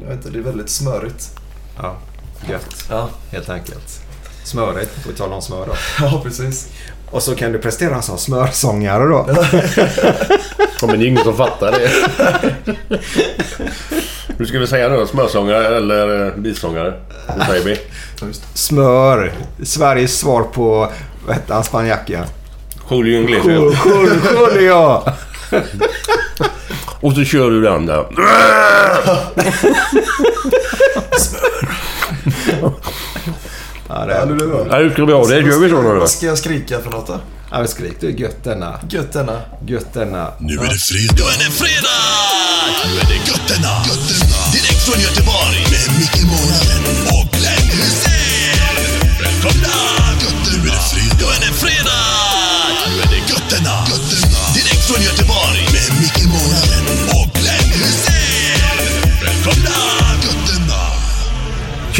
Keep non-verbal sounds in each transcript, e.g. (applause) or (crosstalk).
Jag vet inte, det är väldigt smörigt. Ja, gött. Ja, Helt enkelt. Smörigt, på tal om smör då. (laughs) ja precis. Och så kan du prestera som smörsångare då. (laughs) Ja, men det är ingen som fattar det. Nu ska vi säga nu smörsångare eller eh, bisångare. Det säger vi. Smör. Sveriges svar på, vad hette han, spanjacken? Julio Iglesias. Jul- Julio! (laughs) Och så kör du den där. Ja, det Ja, är... du, du, Ja, hur ska vi ha det? Gör vi så nu? Vad ska jag skrika för något då? Ja, men skrik du gött denna. Gött denna. Gött denna. Nu är det fredag. Nu är det fredag! Nu är det götterna. götterna. Direkt från Göteborg. Med Micke Månaden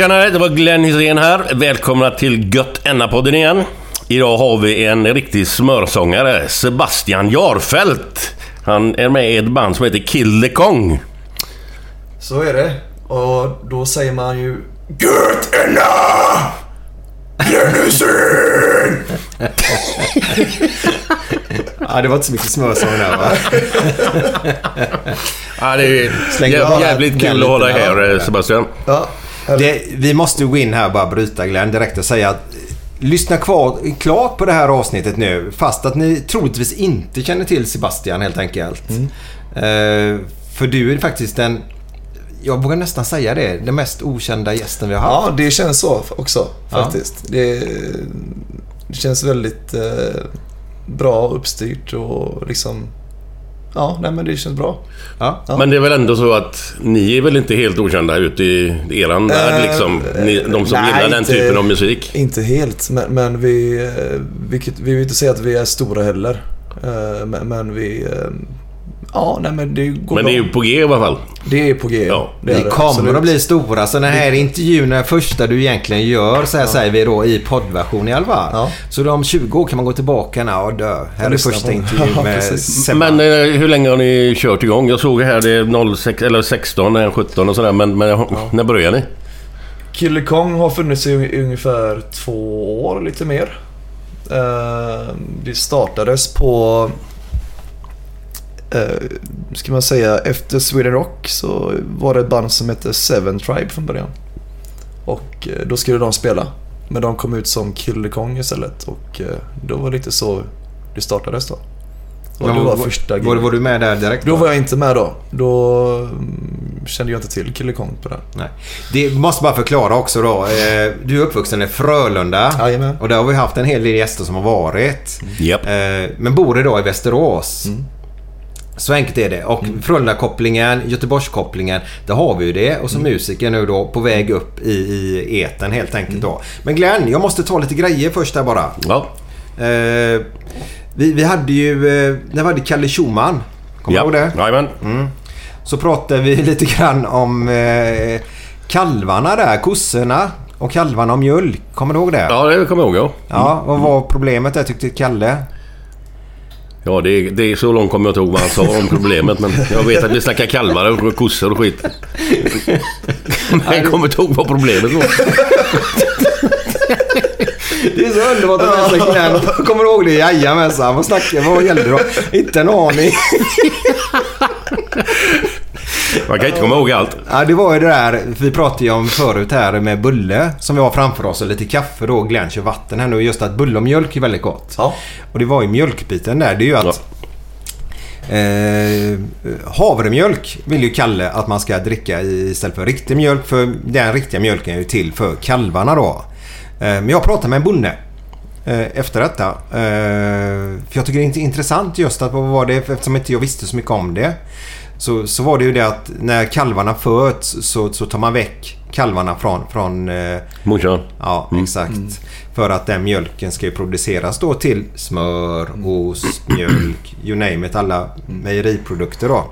Tjenare, det var Glenn Hysén här. Välkomna till Gött Enna-podden igen. Idag har vi en riktig smörsångare, Sebastian Jarfelt. Han är med i ett band som heter Kill the Kong. Så är det. Och då säger man ju Gött Ella! Glenn Hysén! (laughs) Ja, det var inte så mycket smörsång där va? Ja, det är jävligt kul att ha dig här eh, Sebastian. Ja. Det, vi måste gå in här och bara bryta Glenn direkt och säga att lyssna kvar, klart på det här avsnittet nu fast att ni troligtvis inte känner till Sebastian helt enkelt. Eh, för du är faktiskt den, jag vågar nästan säga det, den mest okända gästen vi har haft. ja, det känns så också Ja. faktiskt. Det, det känns väldigt eh, bra uppstyrt och liksom... Ja, nej men det känns bra. Ja. Men det är väl ändå så att ni är väl inte helt okända ute i eran värld liksom? Ni, de som nej, gillar den inte- typen av musik. Inte helt, men, men vi, eh, vilket, vi vill inte säga att vi är stora heller. Eh, Men, men vi... eh, Ja, nej men det går Men det är ju på G i alla fall. Det är på G. Ja. det, det, kommer absolut. att bli stora. Så den här intervjun är den första du egentligen gör, så här säger vi då i poddversion i alla fall. Ja. Så om 20 år kan man gå tillbaka nu och dö. Här är första intervjun (laughs) Ja, med. Sebba. Men eh, hur länge har ni kört igång? Jag såg här det är 06, eller 16, det är 17 och sådär. Men, men när började ni? Kille Kong har funnits i, i ungefär två år, lite mer. Eh, det startades på... Uh, ska man säga, efter Sweden Rock så var det ett band som hette Seven Tribe från början. Och eh, då skulle de spela. Men de kom ut som Kille Kong istället och eh, då var det lite så det startades då. Och det var var- första var, var du med där direkt? Då var jag inte med då. Då mm, kände jag inte till Kille Kong på det. Nej. Det måste bara förklara också då. Eh, Du är uppvuxen i Frölunda. Jajamän. Och där har vi haft en hel del gäster som har varit. Eh, Men bor idag i Västerås. Mm. Så enkelt är det. Och Frölunda-kopplingen, Göteborgskopplingen, där har vi ju det. Och som Mm. musiker nu då på väg upp i, i eten helt enkelt då. Men Glenn, jag måste ta lite grejer först där bara. Ja. Eh, vi, vi hade ju... Eh, när vi hade Kalle Schumann. Kommer du ihåg det? Jajamän. Så pratade vi (laughs) lite grann om eh, kalvarna där, kossorna och kalvarna och mjölk. Kommer du ihåg det? Ja, det kommer jag ihåg ja. Ja, vad var problemet där tyckte Kalle? Ja, det är, det är så långt kommer jag inte ihåg vad han sa om problemet. Men jag vet att vi snackar kalvar och kossor och skit. Men jag kommer inte ihåg vad problemet var. Det är så underbart att läsa knän. Kommer du ihåg det? Jajamensan. Vad snackar Vad gällde det då? Inte en aning. Man kan inte komma ihåg allt. Ja, det var ju det där vi pratade ju om förut här med bulle som vi har framför oss och lite kaffe då. Glenn kör vatten här nu. Just att bulle och mjölk är väldigt gott. Ja. Och det var ju mjölkbiten där. Det är ju att Eh, havremjölk vill ju Kalle att man ska dricka istället för riktig mjölk. För den riktiga mjölken är ju till för kalvarna då. Eh, men jag pratade med en bonde eh, efter detta. Eh, för jag tycker det är intressant just att vad var det, eftersom inte jag visste så mycket om det. Så, så var det ju det att när kalvarna föds så, så tar man väck kalvarna från, från eh, Morsan. Ja, exakt. För att den mjölken ska ju produceras då till smör, ost, mjölk, you name it, alla mejeriprodukter då.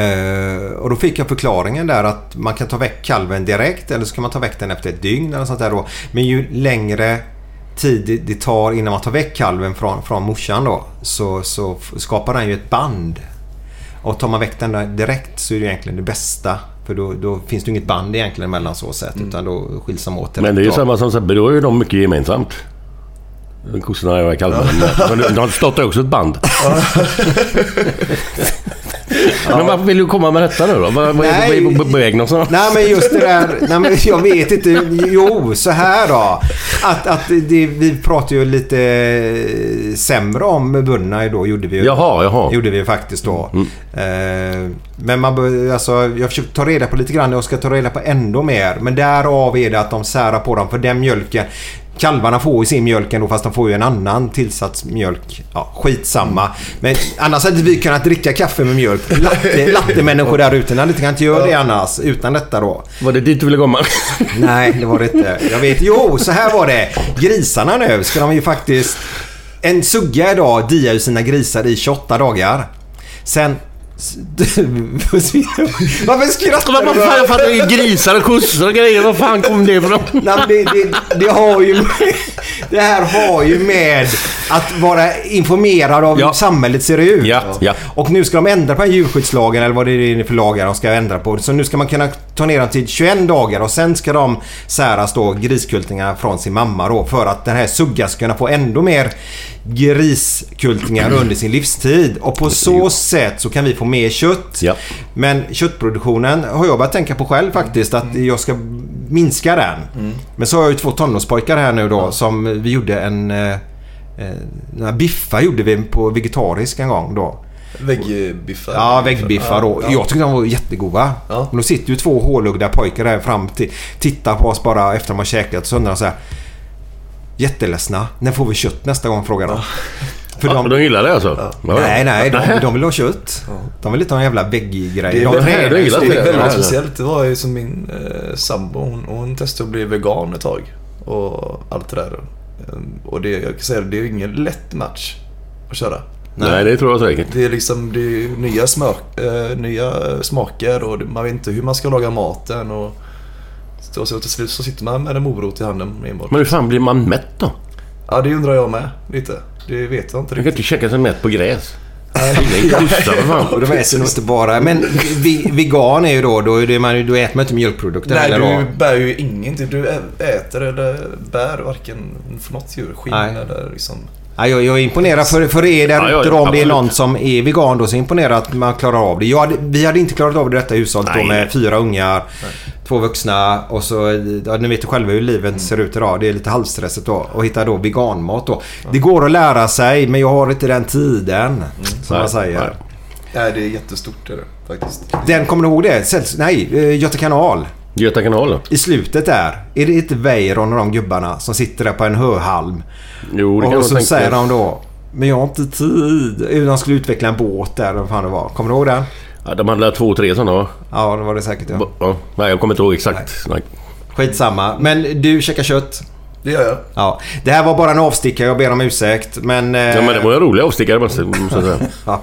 Eh, och då fick jag förklaringen där att man kan ta väck kalven direkt eller så kan man ta väck den efter ett dygn eller sånt där då. Men ju längre tid det- tar innan man tar väck kalven från, från morsan då så, så skapar den ju ett band. Och tar man väck den direkt så är det egentligen det bästa. För då, då finns det inget band egentligen mellan så sätt utan då skiljs de åt Men det är ju samma som Sebbe, då har ju de mycket gemensamt. Kossorna och kalvarna. (laughs) Men de startar ju också ett band. (laughs) (laughs) Men varför vill du komma med detta nu då? Vad är du på väg någonstans? Nej men just det där, nej, men jag vet inte. Jo, så här då. Att, att det, vi pratar ju lite sämre om bönderna då, gjorde vi ju. Jaha, jaha. Gjorde vi faktiskt då. Eh, men man alltså, jag försöker ta reda på lite grann och ska ta reda på ändå mer. Men därav är det att de särar på dem för den mjölken. Kalvarna får ju sin mjölk ändå fast de får ju en annan tillsatsmjölk. Ja, skitsamma. Men annars hade vi kunnat dricka kaffe med mjölk. Latte, (laughs) lattemänniskor där ute. Ni kan inte göra det annars utan detta då. Var det dit du ville komma? (laughs) Nej, det var det inte. Jag vet. Jo, så här var det. Grisarna nu ska de ju faktiskt... En sugga idag diar ju sina grisar i 28 dagar. Sen... (laughs) Varför skrattar du? jag fattar ju grisar och kossor och grejer. Var fan kom det ifrån? (laughs) Nej, det, det, det har ju... (laughs) Det här har ju med att vara informerad av Ja. hur samhället ser ut. Ja, ja. Och nu ska de ändra på djurskyddslagen eller vad det är för lagar de ska ändra på. Så nu ska man kunna ta ner dem till 21 dagar och sen ska de säras då griskultingar från sin mamma då för att den här suggan ska kunna få ändå mer griskultingar under sin livstid. Och på så sätt så kan vi få mer kött. Ja. Men köttproduktionen har jag börjat tänka på själv faktiskt att jag ska minska den. Men så har jag ju två tonårspojkar här nu då som vi gjorde en... Eh, eh, några biffar gjorde vi på vegetarisk en gång då. Väggbiffar. Ja, väggbiffar då. Ja. Jag tyckte de var jättegoda. Ja. Men då sitter ju två hålögda pojkar där fram till... Tittar på oss bara efter de har käkat. Så undrar de så här. Jätteledsna. När får vi kött nästa gång? Frågar de. För Ja, de gillar det alltså? Ja. Nej, nej. De, de vill ha kött. De vill inte ha en jävla veggie-grej. Det är De det ju gillar det. Det är väldigt Ja, ja. speciellt. Det var ju som min eh, sambo. Hon, hon testade att bli vegan ett tag. Och allt det där. Och det, jag kan säga det, det är ju ingen lätt match att köra. Nej, det tror jag säkert. Det är liksom det är nya, smak, eh, nya smaker och man vet inte hur man ska laga maten. Och, så, så till slut så sitter man med en morot i handen enbart. Men hur fan blir man mätt då? Ja, det undrar jag med lite. Det vet jag inte Man kan riktigt. inte käka sig mätt på gräs. (laughs) Och de äter nog inte bara... Men vi, vegan är ju då, då, är det man, då äter man inte mjölkprodukter Nej, heller då. du bär ju ingenting. Du äter eller bär varken för något djur. Skinn Nej. eller liksom... Ja, jag, jag är imponerad för, för er där Ja, ja, ute ja, om det är någon som är vegan då så är imponerad att man klarar av det. Jag hade, vi hade inte klarat av det detta hushållet då Nej. med fyra ungar, två vuxna och så... Ja, ni vet ju själva hur livet ser ut idag. Det är lite halvstressigt då. Och hitta då veganmat då. Det går att lära sig men jag har inte den tiden. Som Nej, man säger. nej. Nej, det är jättestort är det faktiskt. Den, kommer du ihåg det? Nej, eh, Göta kanal. Göta kanal? I slutet där. Är det inte Weiron och de gubbarna som sitter där på en höhalm? Jo, det kan Och så tänka säger de då Men jag har inte tid. De skulle utveckla en båt där vad fan det var. Kommer du ihåg den? Ja, de hade två, tre sådana va? Ja, det var det säkert ja. Ja. Nej, jag kommer inte ihåg exakt. Nej. Skitsamma. Men du käkar kött. Det gör jag. Ja. Det här var bara en avstickare, jag ber om ursäkt. Men... eh, Ja, men det var en rolig avstickare måste jag säga. (laughs) ja.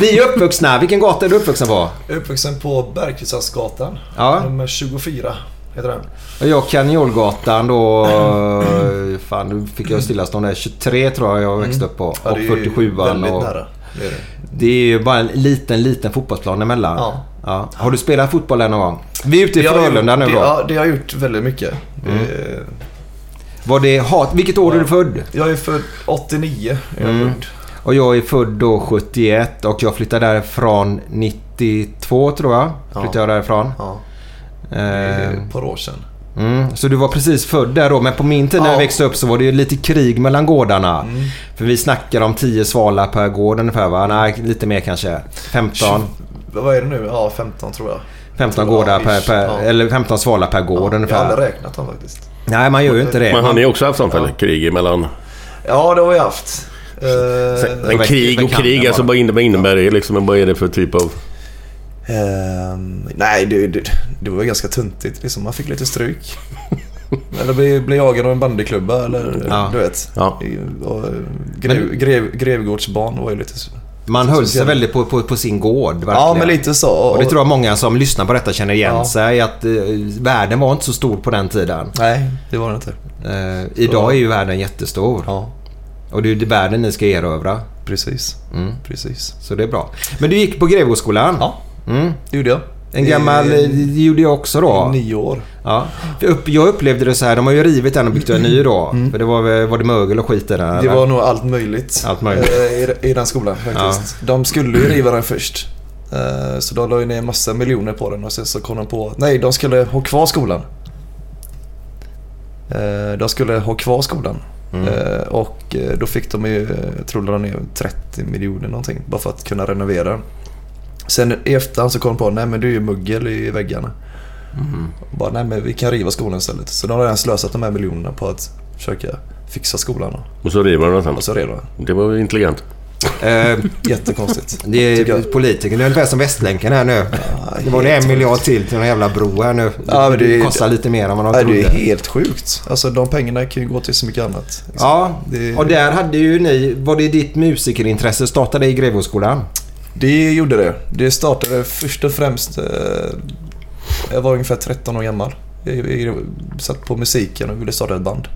Vi är uppvuxna. Vilken gata är du uppvuxen på? Jag är uppvuxen på Bergkvistasgatan. Ja. Nummer 24 heter den. Och Jag Kanjolgatan då... eh, Fan, nu fick jag stillastående. 23 tror jag jag växte upp på. Mm. Ja, och det är ju 47 väldigt och... nära. Det är det. Det är ju bara en liten, liten fotbollsplan emellan. Ja. Ja. Har du spelat fotboll någon gång? Vi är ute i Frölunda nu det, då. Ja, det har jag gjort väldigt mycket. Det- Var det hat... Vilket år är du född? Jag är född 89. Är jag Mm. född. Och jag är född då 71 och jag flyttade därifrån 92 tror jag. Flyttade jag därifrån. Ja, det är Eh, ett par år sedan. Mm, så du var precis född där då. Men på min tid när Ja. jag växte upp så var det ju lite krig mellan gårdarna. Mm. För vi snackar om 10 svalar per gård ungefär va? Nej, lite mer kanske. 15, Vad är det nu? Ja, 15 tror jag. 15 Ja, gårdar per, per, Ja. eller 15 svalar per gård Jag har ungefär. aldrig räknat dem faktiskt. Nej, man gör ju inte det. Men har ni också haft sånt eller? Krig emellan? Ja, det har vi haft. Eh, En krig och krig, alltså vad innebär, innebär det liksom? Vad är det för typ av... ehm, nej, det, det, det var ju ganska tuntigt. Liksom. Man fick lite stryk. (laughs) eller blev, blev jagad av en bandyklubba eller Ja. du vet. Ja. Och, grev, grev, Grevgårdsbarn var ju lite... Man höll sig väldigt på, på, på sin gård. Verkligen. Ja, men lite så. Och det tror jag många som lyssnar på detta känner igen Ja. sig. Att eh, världen var inte så stor på den tiden. Nej, det var det inte. Eh, idag är ju världen jättestor. Ja, Och det är ju världen ni ska erövra. precis. Mm. Precis. Så det är bra. Men du gick på Grevgårdsskolan. Ja, Mm. det gjorde jag. En gammal... Eh, Det gjorde jag också då. Nio år. Ja. Jag upplevde det så här. De har ju rivit den och byggt en ny då. För det var, väl- var det mögel och skit i den? Mm. Det var nog allt möjligt. Allt möjligt. eh, I, I den skolan faktiskt. De skulle ju riva den först. Eh, Så de la ju ner massa miljoner på den och sen så kom de på nej, de skulle ha kvar skolan. Eh, De skulle ha kvar skolan. Mm. Eh, Och eh, då fick de ju, eh, jag tror de la ner 30 miljoner någonting bara för att kunna renovera den. Sen i efterhand så kom de på nej men det är ju muggel i väggarna. Mm. Bara nej men vi kan riva skolan istället. Så de har redan slösat de här miljonerna på att försöka fixa skolan. då. Och så river de den Och så rev de. Det var intelligent. Eh, Jättekonstigt. (laughs) det är jag. politiker. Det är ungefär som Västlänken här nu. Det var en miljard till till någon jävla bro här nu. Ja, det det kostar lite mer än vad de Nej, det är helt sjukt. Alltså de pengarna kan ju gå till så mycket annat. liksom. Ja, Det- och där hade ju ni... Var det ditt musikerintresse startade i Grevågsskolan? Det gjorde det. Det startade först och främst... Eh, jag var ungefär 13 år gammal. Jag, satt på musiken och ville starta ett band.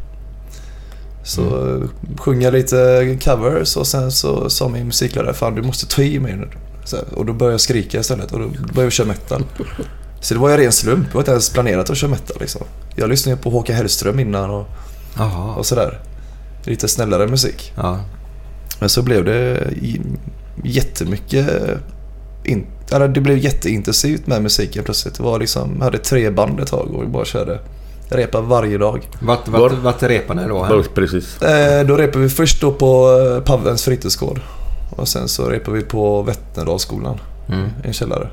Så mm. sjunga lite covers och sen så sa min musiklärare Fan du måste ta i mig nu. Och då började jag skrika istället och då började jag köra metal. Så det var ju en ren slump. Det var inte ens planerat att köra metal liksom. Jag lyssnade på Håkan Hellström innan och, och sådär. Lite snällare musik. Ja. Men så blev det jättemycket... In, eller det blev jätteintensivt med musiken plötsligt. Det var liksom, jag hade tre band ett tag och bara körde. Repa varje dag. Vart, Var- vart, vart repade ni då? här? Ja, Precis. Eh, då repade vi först då på eh, Pavens fritidsgård. Och sen så repade vi på Vätternadalsskolan. Mm. I en källare.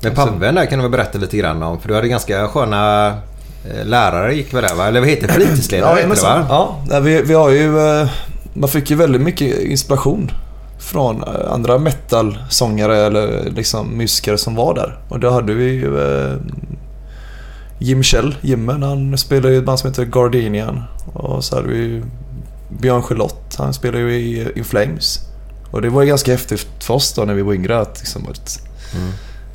Men Pabben där kan du väl berätta lite grann om? För du hade ganska sköna eh, lärare gick väl där va? Eller vad heter det? Fritidsledare heter det va? Ja, vi, vi har ju... eh, Man fick ju väldigt mycket inspiration från eh, andra metal-sångare eller liksom musiker som var där. Och då hade vi ju eh, Jim Kjell, Jimmen, han spelar i ett band som heter Gardenian. Och så hade vi Björn Charlotte, han spelar ju i In Flames. Och det var ju ganska häftigt för oss då när vi var yngre att, liksom, att,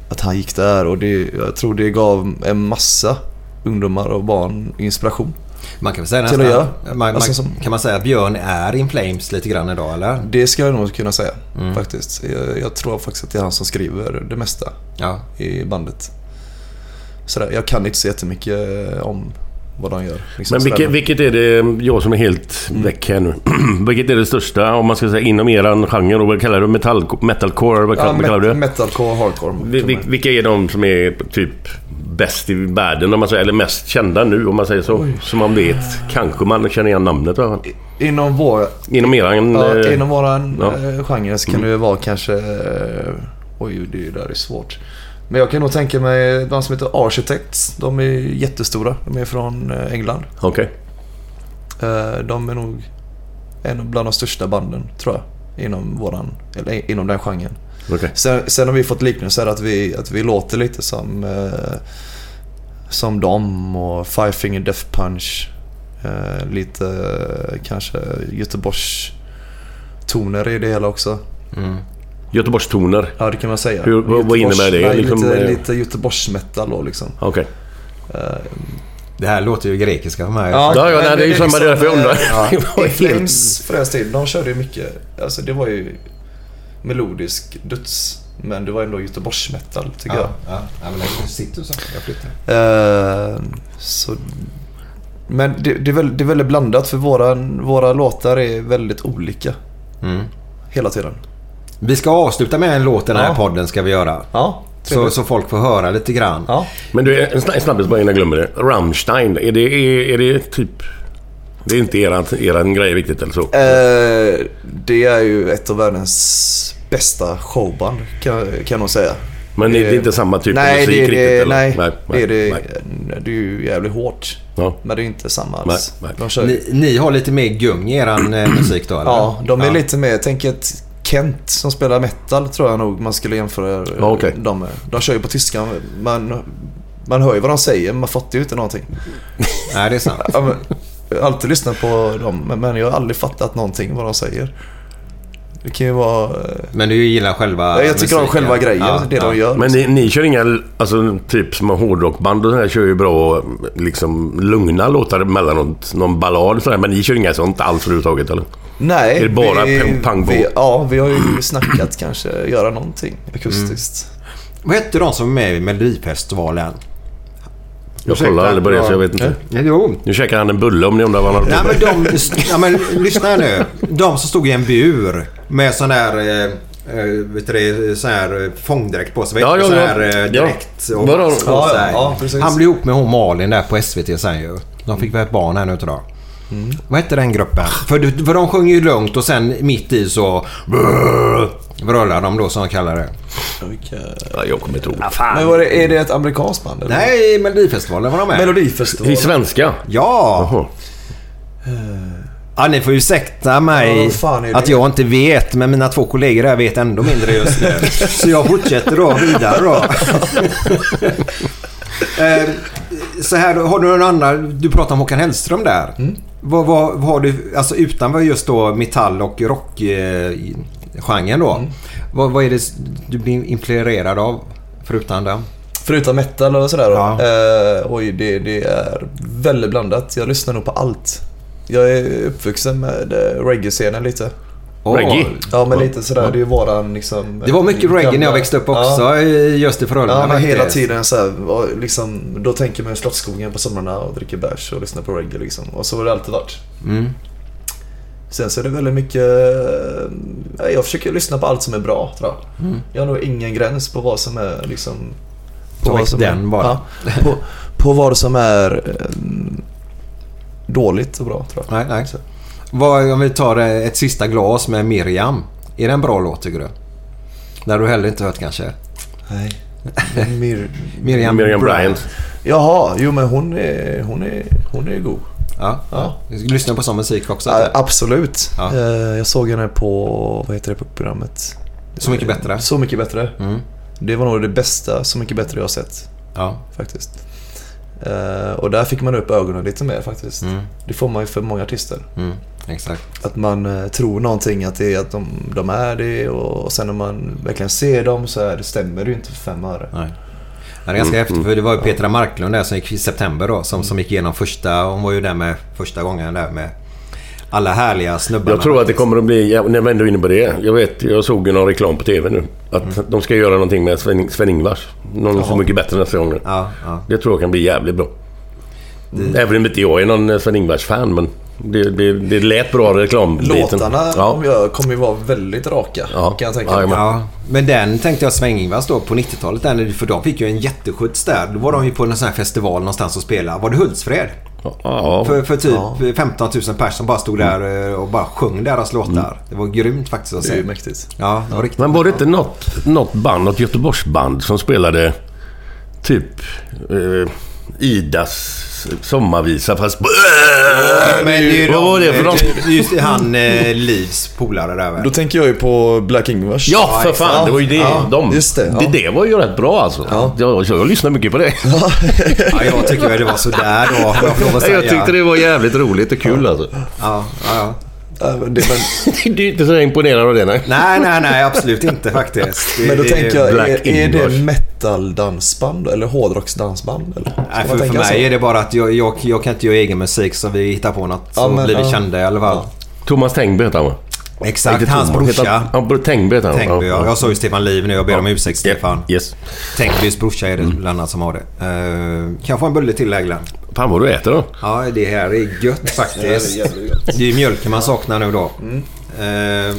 att han gick där och det, jag tror det gav en massa ungdomar och barn inspiration. Man kan väl säga nästan... Man, man, Alltså som- Kan man säga att Björn är in flames lite grann idag eller? Det ska jag nog kunna säga faktiskt. Jag, jag tror faktiskt att det är han som skriver det mesta Ja. i bandet. Sådär, jag kan inte så jättemycket om vad de gör. liksom Men vilket, vilket är det, jag som är helt väck här nu. (clears throat) vilket är det största, om man ska säga inom eran genre? Och vad kallar du metall, metalcore? Vad kallar, ja, vad kallar du met- det? Metalcore, hardcore. Vi- vi- Vilka är de som är typ bäst i världen om man säger, eller mest kända nu om man säger så? Som man vet, kanske man känner igen namnet fall. Inom vår, Inom eran... ja, eh, inom våran ja. eh, genre så kan det ju vara kanske... eh, Oj, det där är svårt. Men jag kan nog tänka mig de som heter Architects. De är jättestora. De är från eh, England. Okej. Eh, De är nog en bland de största banden, tror jag. Inom våran, eller inom den genren. okej. Sen, sen har vi fått liknelser att vi, att vi låter lite som, eh, som dem och Five Finger Death Punch. Eh, lite eh, kanske Göteborgs toner i det hela också. Göteborgstoner. Ja, det kan man säga. Hur- vad- vad innebär det? Nej, Liksom, lite, eh, lite Göteborgsmetal då liksom. Okej. Det här låter ju grekiska för mig. Ja, ja, men nej, det är ju samma, det är därför jag undrar. eh, (laughs) helt- Flames för den tiden, de körde ju mycket. Alltså det var ju melodisk döds. Men det var ändå Göteborgsmetal tycker Ja, jag. ja. ja men jag sitter så. Jag flyttar. Eh, så, men det, det, är väl, det är väldigt blandat för våra, våra låtar är väldigt olika. Mm. Hela tiden. Vi ska avsluta med en låt i den här Ja. podden ska vi göra. Ja, Så, så folk får höra lite grann. Ja. Men du, en sna- en snabbis bara innan jag glömmer det. Rammstein, är det, är, är det typ... Det är inte eran, eran grej riktigt eller så? Eh, det är ju ett av världens bästa showband kan, kan jag nog säga. Men det är inte samma typ nej, av musik det är riktigt? det, eller? nej, nej, det är det. nej. Det är ju jävligt hårt. Ja. Men det är inte samma Nej, alls. nej. Ni, ni har lite mer gung i eran eh, (clears throat) musik då eller? ja, de är lite mer, tänk ett Kent som spelar metal tror jag nog man skulle jämföra Ja, okej. dem med. De kör ju på tyska. Man, man hör ju vad de säger men man fattar ju inte någonting. Nej, det är sant. Ja, jag har alltid lyssnat på dem men- men jag har aldrig fattat någonting vad de säger. Det kan ju vara... eh, Men du gillar själva Ja, jag tycker om själva grejen, det de gör. Men ni, ni kör inga, alltså typ som hårdrockband och sådär kör ju bra liksom lugna låtar emellanåt. Någon ballad och sådär. Men ni kör inga sånt alls överhuvudtaget eller? Nej. Är det bara pang- pang på? vi, Ja, vi har ju snackat kanske göra någonting akustiskt. Vad hette de som är med i Melodifestivalen? Jag Ursäkta, kollar aldrig på det så jag ja. vet inte. Ja, Jo. Nu käkar han en bulle om ni undrar vad han har Nej men de, ja, men lyssna här nu. De som stod i en bur med sån där, eh, eh, vet du det, sån här eh, fångdräkt på sig. Ja, Ja, ja, sån ja. här eh, Ja. direkt. Och Ja, ja, sig. ja, precis. Han blev ihop med hon Malin där på SVT sen ju. De fick väl ett barn här nu idag. Mm. Vad hette den gruppen? För, för de sjunger ju lugnt och sen mitt i så brölar de då som de kallar det. Ja, jag kommer inte ihåg. Men vad är, det, är det ett amerikanskt band? Eller? Nej, Melodifestivalen var de med. Melodifestival. I svenska? Ja! Jaha. Ja, ni får ursäkta mig Ja, att jag inte vet, men mina två kollegor här vet ändå mindre just nu. (laughs) Så jag fortsätter då vidare då. (laughs) Eh, Så här, har du någon annan... Du pratade om Håkan Hellström där. Mm. Vad, vad, vad har du, alltså utanför just då metall och rockgenren då. Mm. Vad, vad är det du blir influerad av? Förutom det? Förutom metal och sådär. Ja. Eh, oj, det, det är väldigt blandat. Jag lyssnar nog på allt. Jag är uppvuxen med eh, reggae-scenen lite. Reggae? Ja, men lite sådär. Det är ju våran liksom... Det var mycket reggae när jag växte upp också Ja. i just i Frölunda. Ja, men hela tiden så här, och liksom, Då tänker man ju Slottsskogen på somrarna och dricker bärs och lyssnar på reggae liksom. Och så har det alltid varit. Mm. Sen så är det väldigt mycket... eh, Jag försöker lyssna på allt som är bra, tror jag. Mm. Jag har nog ingen gräns på vad som är liksom... Ta vad som den är, bara. Ja, på, på vad som är eh, dåligt och bra, tror jag. Nej, nej. Vad, om vi tar eh, ett sista glas med Miriam. Är det en bra låt tycker du? Har du heller inte hört kanske? Nej. Mir, (laughs) Miriam, Miriam Bryant. Jaha, jo men hon är, hon är, hon är god. Ja. Ja. ja. Lyssnar på sån musik också? Ja, typ? absolut. Ja. Eh, Jag såg henne på, vad heter det på programmet? Så mycket bättre. Så mycket bättre. Mm. Det var nog det bästa Så mycket bättre jag har sett. Ja. Faktiskt. Eh, och där fick man upp ögonen lite mer faktiskt. Mm. Det får man ju för många artister. Mm. Exakt. Att man eh, tror någonting att, det är, att de, de är det och sen när man verkligen ser dem så är det, stämmer det ju inte för fem öre. Nej. Ja, det är ganska Mm, häftigt för det var ju Petra Marklund där som gick i september då. Som, som gick igenom första... Hon var ju där med första gången där med alla härliga snubbarna. Jag tror att det kommer att bli, ja, när vi ändå är inne på det. Jag vet, jag såg ju någon reklam på TV nu. Att de ska göra någonting med Sven- Sven-Ingvars. Någon så mycket bättre nästa gång. Ja, ja. Det tror jag kan bli jävligt bra. Även om inte jag är någon Sven-Ingvars-fan, men det, det, det lät bra reklambiten. Låtarna Ja. kommer ju vara väldigt raka. Ja. Kan jag tänka mig. men- Ja, men den tänkte jag Sväng-Ingvars då på 90-talet. där, För de fick ju en jätteskjuts där. Då var de ju på en sån här festival någonstans och spelade. Var det Hultsfred? Ja, För, för typ Ja. 15 000 pers som bara stod där eh, och bara sjöng deras låtar. Det var grymt faktiskt att Det är ju se. mäktigt. Ja, det var riktigt Men var det inte något, något band, något Göteborgsband som spelade typ... Eh, Idas sommarvisa fast... Men det är ju Vad var det för något? Just det, han eh, Livs polare där väl? Då tänker jag ju på Black Ingvars. Ja, för fan. Det var ju det. Ja, de, just det, ja. det. Det var ju rätt bra alltså. Jag, jag lyssnar mycket på det. (laughs) Ja, jag tycker väl det var sådär då. Jag, får lov att säga. Jag tyckte det var jävligt roligt och kul alltså. Ja, ja, ja. Ja, det, men, (laughs) Du är inte så imponerad av det nej. Nej, nej, nej. Absolut inte faktiskt. Det- (laughs) men då det- tänker jag, är, är det metal-dansband eller hårdrocksdansband? Eller? Nej, för, för tänka så? mig är det bara att jag, jag, jag kan inte göra egen musik så vi hittar på något Ja, så men, blir vi ja. kända i alla fall. Thomas Tengby heter han va? Exakt, Inte hans Thomas, brorsa. han- Ja, Tengby heter han. Tänkby, ja. Jag sa ju Stefan Liv nu. Jag ber om ursäkt Stefan. Yes. Tänkbys brorsa är det Mm. bland annat som har det. Uh, kan jag få en bulle till här Glenn? Fan vad du äter då. Ja, det här är gött faktiskt. Det är ju mjölken man saknar nu då. Eh,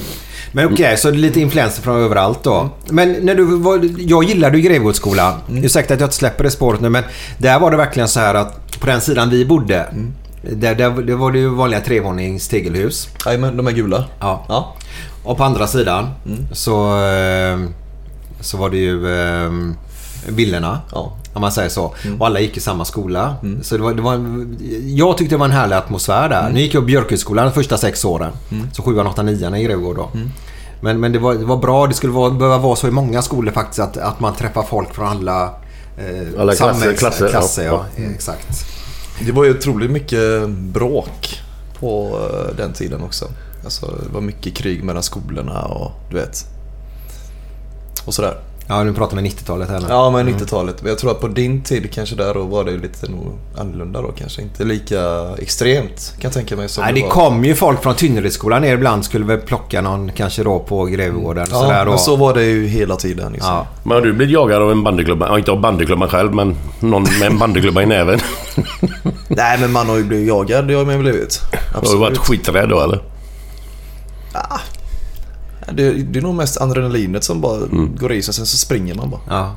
men okej, så det är lite influenser från överallt då. Men när du var, jag gillade ju Grevgårdsskolan. Ursäkta att jag inte släpper det spåret nu men där var det verkligen så här att på den sidan vi bodde. Där, där, det var det ju vanliga trevånings tegelhus. Jajamän, de är gula. Ja. Ja. Och på andra sidan så, eh, så var det ju eh, villorna. Ja. Om man säger så. Och alla gick i samma skola. Så det var, det var, jag tyckte det var en härlig atmosfär där. Nu gick jag på Björkhögskolan de första sex åren. Så sjuan, åttan, nian i Grevgård då. Men, men det, var, det var bra. Det skulle vara, behöva vara så i många skolor faktiskt att, att man träffar folk från alla, eh, Alla klasser, klasser, klasser ja. ja. Exakt. Det var ju otroligt mycket bråk på eh, den tiden också. Alltså, det var mycket krig mellan skolorna och du vet. Och sådär. Ja, nu pratar vi 90-talet här nu. Ja, men 90-talet. Men jag tror att på din tid kanske där då var det lite nog annorlunda då kanske. Inte lika extremt kan jag tänka mig som Nej, det var. kom ju folk från Tynneredsskolan ner ibland. Skulle väl plocka någon kanske då på Grevegården. Ja, sådär då. men så var det ju hela tiden. Liksom. Ja. Men har du blivit jagad av en bandyklubba? Ja, inte av bandyklubban själv, men någon med en bandyklubba i näven. (laughs) Nej, men man har ju blivit jagad. Det har man ju blivit. Har du varit skiträdd då eller? Det, det är nog mest adrenalinet som bara Mm. går i sig. Sen så springer man bara. Ja.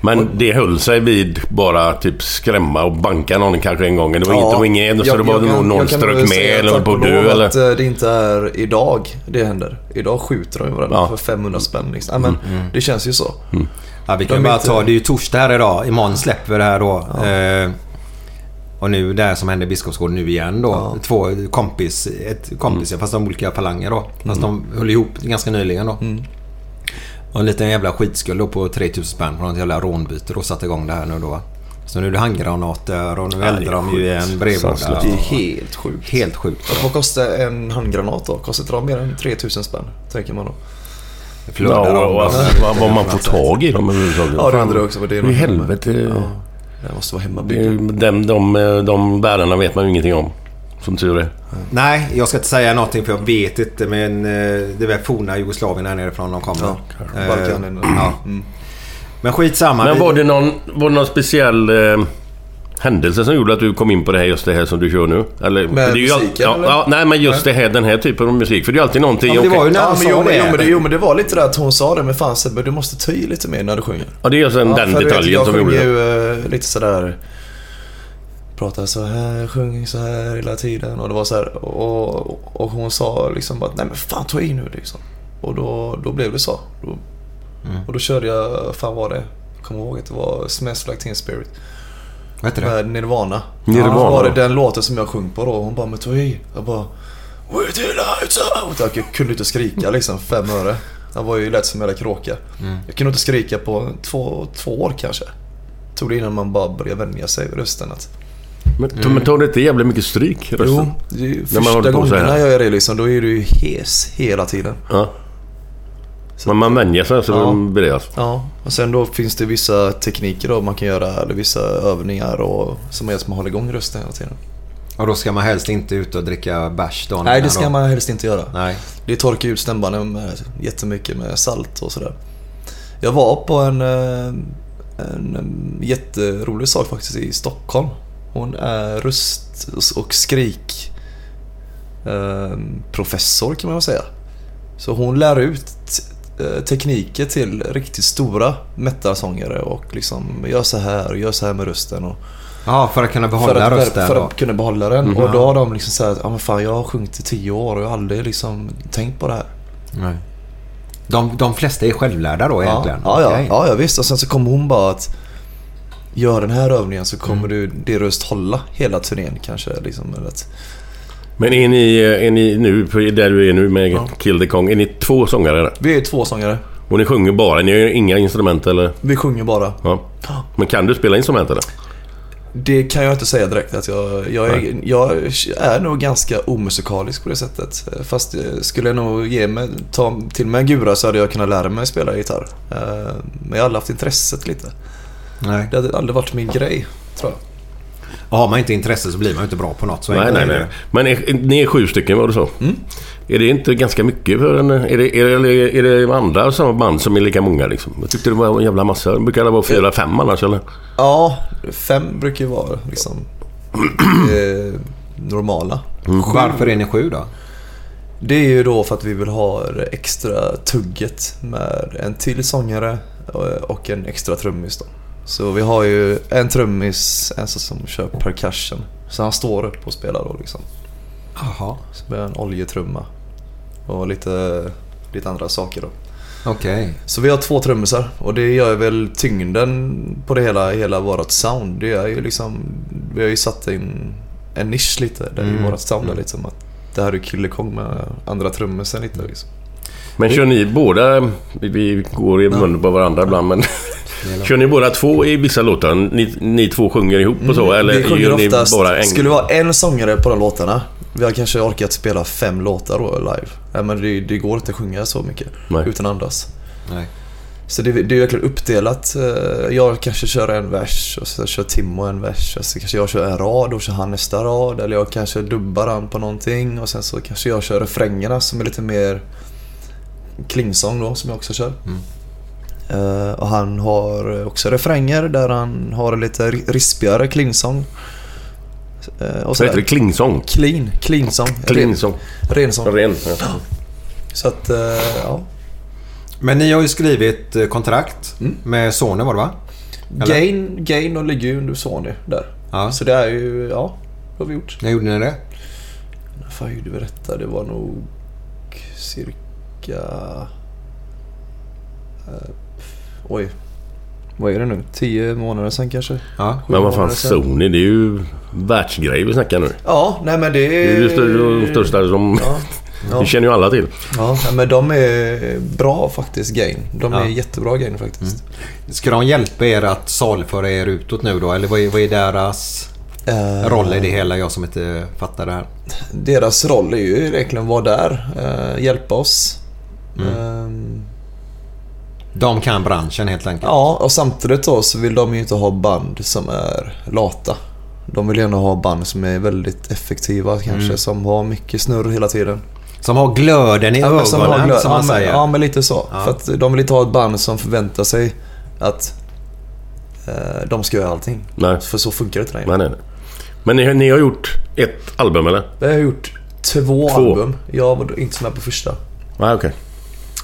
Men det höll sig vid bara typ skrämma och banka någon kanske en gång. Det var inget, det var ingen, så jag- det var nog någon jag strök med eller höll på att dö eller... att eh, det inte är idag det händer. Idag skjuter de ju varandra Ja. Mm, för 500 spänn. Liksom. Ja, men Det känns ju så. Ja, vi kan De bara inte- ta, det är ju torsdag här idag. Imorgon släpper vi det här då. Eh, och nu det här som hände i Biskopsgården nu igen då. Två kompis, ett kompisar Mm. fast de olika falanger då. Fast de höll ihop ganska nyligen då. Mm. Och en liten jävla skitskuld då på 3000 spänn på något jävla rånbyte då satte igång det här nu då. Så nu är det handgranater och nu eldar de ju en brevlåda. Det är Ja. helt sjukt. Helt sjukt. Vad kostar en handgranat då? Kostar inte de mer än 3000 spänn? Tänker man då. Ja, och, dem. vad, man får tag i dem överhuvudtaget. Ja, det undrar jag också vad det är. I helvete... Det måste vara är- De, de, de världarna vet man ju ingenting om. Som tur är. Nej, jag ska inte säga någonting för jag vet inte. Men eh, det är väl forna Jugoslavien här nerifrån de kommer. Ja, Eh, Balkan. ja. Mm. Men skitsamma. Men var det någon, var det någon speciell eh, händelse som gjorde att du kom in på det här, just det här som du kör nu? Eller, Med det är ju all- musiken, ja, eller? ja, Nej, men just det här, den här typen av musik. För det är alltid någonting... Ja, men det var ju när Ja, han men sa jo, men, det. jo, men det. Jo, men det var lite där att hon sa det. Men fan Sebbe, du måste i lite mer när du sjunger. Ja, det är just den, den för du vet, detaljen jag som sjunger gjorde det. ju eh, lite sådär... Pratar så här, sjunger så här hela tiden. Och det var så här, och, och hon sa liksom bara nej men fan ta i nu liksom. Och då, då blev det så. Då, Mm. Och då körde jag, fan var det? Jag kommer ihåg att det var Smells Like Teen Spirit. Vad heter det? Med Nirvana. Nirvana. Då var det den låten som jag sjöng på då. Hon bara men ta i. Jag bara Where the lights out. Jag kunde inte skrika liksom fem öre. Jag var ju lätt som en jävla kråka. Mm. Jag kunde inte skrika på två, två år kanske. Tog det innan man bara började vänja sig vid rösten. Att, Men, mm. men tog det inte jävligt mycket stryk? Rösten? jo, första gångerna jag gör det liksom, då är du ju hes hela tiden. Ja. Men man vänjer sig så Ja. blir det alltså. Ja, och sen då finns det vissa tekniker då man kan göra, eller vissa övningar och, som gör att man håller igång rösten hela tiden. Och då ska man helst inte ut och dricka bärs dagen Nej, det ska då. man helst inte göra. Nej. Det torkar ut stämbanden med, jättemycket med salt och sådär. Jag var på en, eh, en eh, jätterolig sak faktiskt i Stockholm. Hon är röst och skrik eh, professor kan man väl säga. Så hon lär ut tekniker till riktigt stora metalsångare och liksom gör så här och gör så här med rösten. Och, Ja, för att kunna behålla för att, rösten för att kunna behålla den. Och då har de liksom sagt ja men fan jag har sjungit i tio år och jag har aldrig liksom tänkt på det här. Nej. De, de flesta är självlärda då egentligen? ja, ja, Okej. ja, ja visst. Och sen så kom hon bara att gör den här övningen så kommer du det röst hålla hela turnén kanske. Liksom, eller att, Men är ni, är ni nu, där du är nu med Kill the Kong, är ni två sångare där? vi är två sångare. Och ni sjunger bara? Ni har inga instrument eller? Vi sjunger bara. Ja. Men kan du spela instrument eller? Det kan jag inte säga direkt. Att jag, jag, är, jag är nog ganska omusikalisk på det sättet. Fast skulle jag nog ge mig, ta till mig en gura så hade jag kunnat lära mig spela gitarr. Eh, Men jag har aldrig haft intresset lite. Nej. Det hade aldrig varit min grej, tror jag. Och har man inte intresse så blir man ju inte bra på något. Så Nej, nej, nej. Men är, ni är sju stycken var det så? Mm. Är det inte ganska mycket för en... Är det, är det, eller är det andra samma band som är lika många liksom? Jag tyckte det var en jävla massa. Det brukar det vara fyra, fem annars eller? Ja, fem brukar ju vara liksom (clears throat) eh, normala. Varför är ni sju då? Det är ju då för att vi vill ha det extra tugget med en till sångare och en extra trummis då. Så vi har ju en trummis, en som kör percussion. Så han står upp och spelar då liksom. Jaha. Så blir en oljetrumma. Och lite, lite andra saker då. Okej. Så vi har två trummisar och det gör väl tyngden på det hela, hela vårat sound. Det är ju liksom, vi har ju satt in en nisch lite där i vårat sound är lite som att det här är Kille Kong med andra trummisen lite liksom. Men kör ni båda... Vi, går i munnen på varandra ibland men... (laughs) kör ni båda två i vissa låtar? Ni, ni två sjunger ihop och så? eller Mm, vi sjunger gör ni oftast, bara en... skulle vara en sångare på de låtarna. Vi har kanske orkat spela fem låtar då live. Nej, men det, det går inte att sjunga så mycket Nej. utan andas. Nej. Så det, det är verkligen uppdelat. Eh, Jag kanske kör en vers och så kör Timo en vers. Och så kanske jag kör en rad och så han nästa rad. Eller jag kanske dubbar han på någonting och sen så kanske jag kör refrängerna som är lite mer klingsång då som jag också kör. Eh, Och han har också refränger där han har en lite ri- rispigare klingsång. Eh, Och Så heter det klingsång? Clean. Klingsång. Ren, rensång. Ren. Ja. Så att, eh, ja. Men ni har ju skrivit eh, kontrakt Mm. med Sony var det va? Eller? Gain, Gain och ju under Sony där. Ja. Så det är ju, ja, vad har vi gjort? När gjorde ni det? När fan gjorde vi detta? Det var nog cirka... Eh, oj. Vad är det nu? Tio månader sedan kanske? Ja. Men vad fan. Sony det är ju världsgrej vi snackar nu. Ja, nej men det är... Det är ju de största som... Ja, ja. (laughs) Det känner ju alla till. ja, men de är bra faktiskt, Gain. De är Ja. jättebra Gain faktiskt. Ska de hjälpa er att saluföra er utåt nu då? Eller vad är, vad är deras Eh, roll i det hela? Jag som inte fattar det här. Deras roll är ju egentligen att vara där, eh, hjälpa oss. Mm. Ehm, De kan branschen helt enkelt. Ja, och samtidigt då så vill de ju inte ha band som är lata. De vill gärna ha band som är väldigt effektiva kanske, Mm. som har mycket snurr hela tiden. Som har glöden i Ja, men som har ögonen glöd- som ja, man men, säger. ja, men lite så. Ja. För att de vill inte ha ett band som förväntar sig att eh, de ska göra allting. Nej. För så funkar det inte längre. Nej, nej, nej. Men ni, ni har gjort ett album eller? Vi har gjort två, Två. album. Jag var inte med på första. Nej, okej.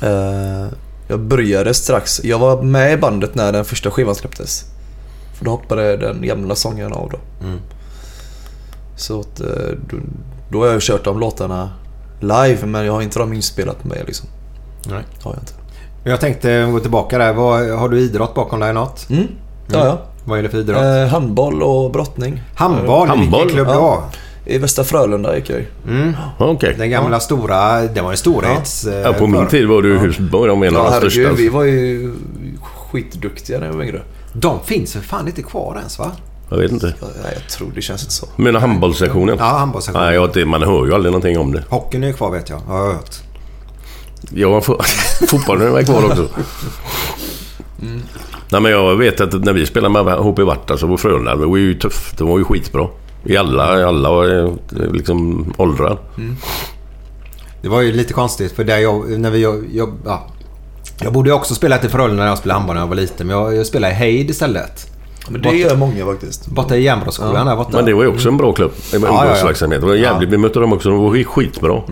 Eh, jag började strax. Jag var med i bandet när den första skivan släpptes. För då hoppade den gamla sångaren av då. Mm. Så att, eh, då, då har jag kört de låtarna live men jag har inte dem inspelat med liksom. Nej. Har jag inte. Jag tänkte gå tillbaka där. Vad, har du idrott bakom dig något? Mm. Ja, ja. Vad är det för idrott? Eh, handboll och brottning. Handboll? handboll, Vilken klubb ja. du har? I Västra Frölunda gick jag i. Mm. Okej. Den gamla stora... Det var en storhets... Ja, på min tid var du Husby, de en av Ja, de herregud, största. vi var ju skitduktiga när jag var yngre. De finns för fan inte kvar ens va? Jag vet inte. Ja, Nej, jag tror det känns inte så. Men handbollssektionen? Ja, handbollssektionen. Nej, jag, man hör ju aldrig någonting om det. Hockeyn är kvar vet jag. Har jag hört. Ja, fo- fotbollen är kvar också. Nej, men jag vet att när vi spelade med HP Varta så var Frölunda, det var ju tufft. Det var ju skitbra. I alla, i alla eh, liksom, åldrar. Det var ju lite konstigt för där jag... När vi... Jag, jag, ja. jag borde ju också spela till Frölunda när jag spelade handboll när jag var liten. Men jag, jag spelade i Heid istället. Men det gör många faktiskt. Borta i Järnbroskolan där borta. Men det var ju också en bra klubb. Det var Ja, ja, ja. ungdomsverksamhet. Det var jävligt, Vi mötte dem också. De var skitbra.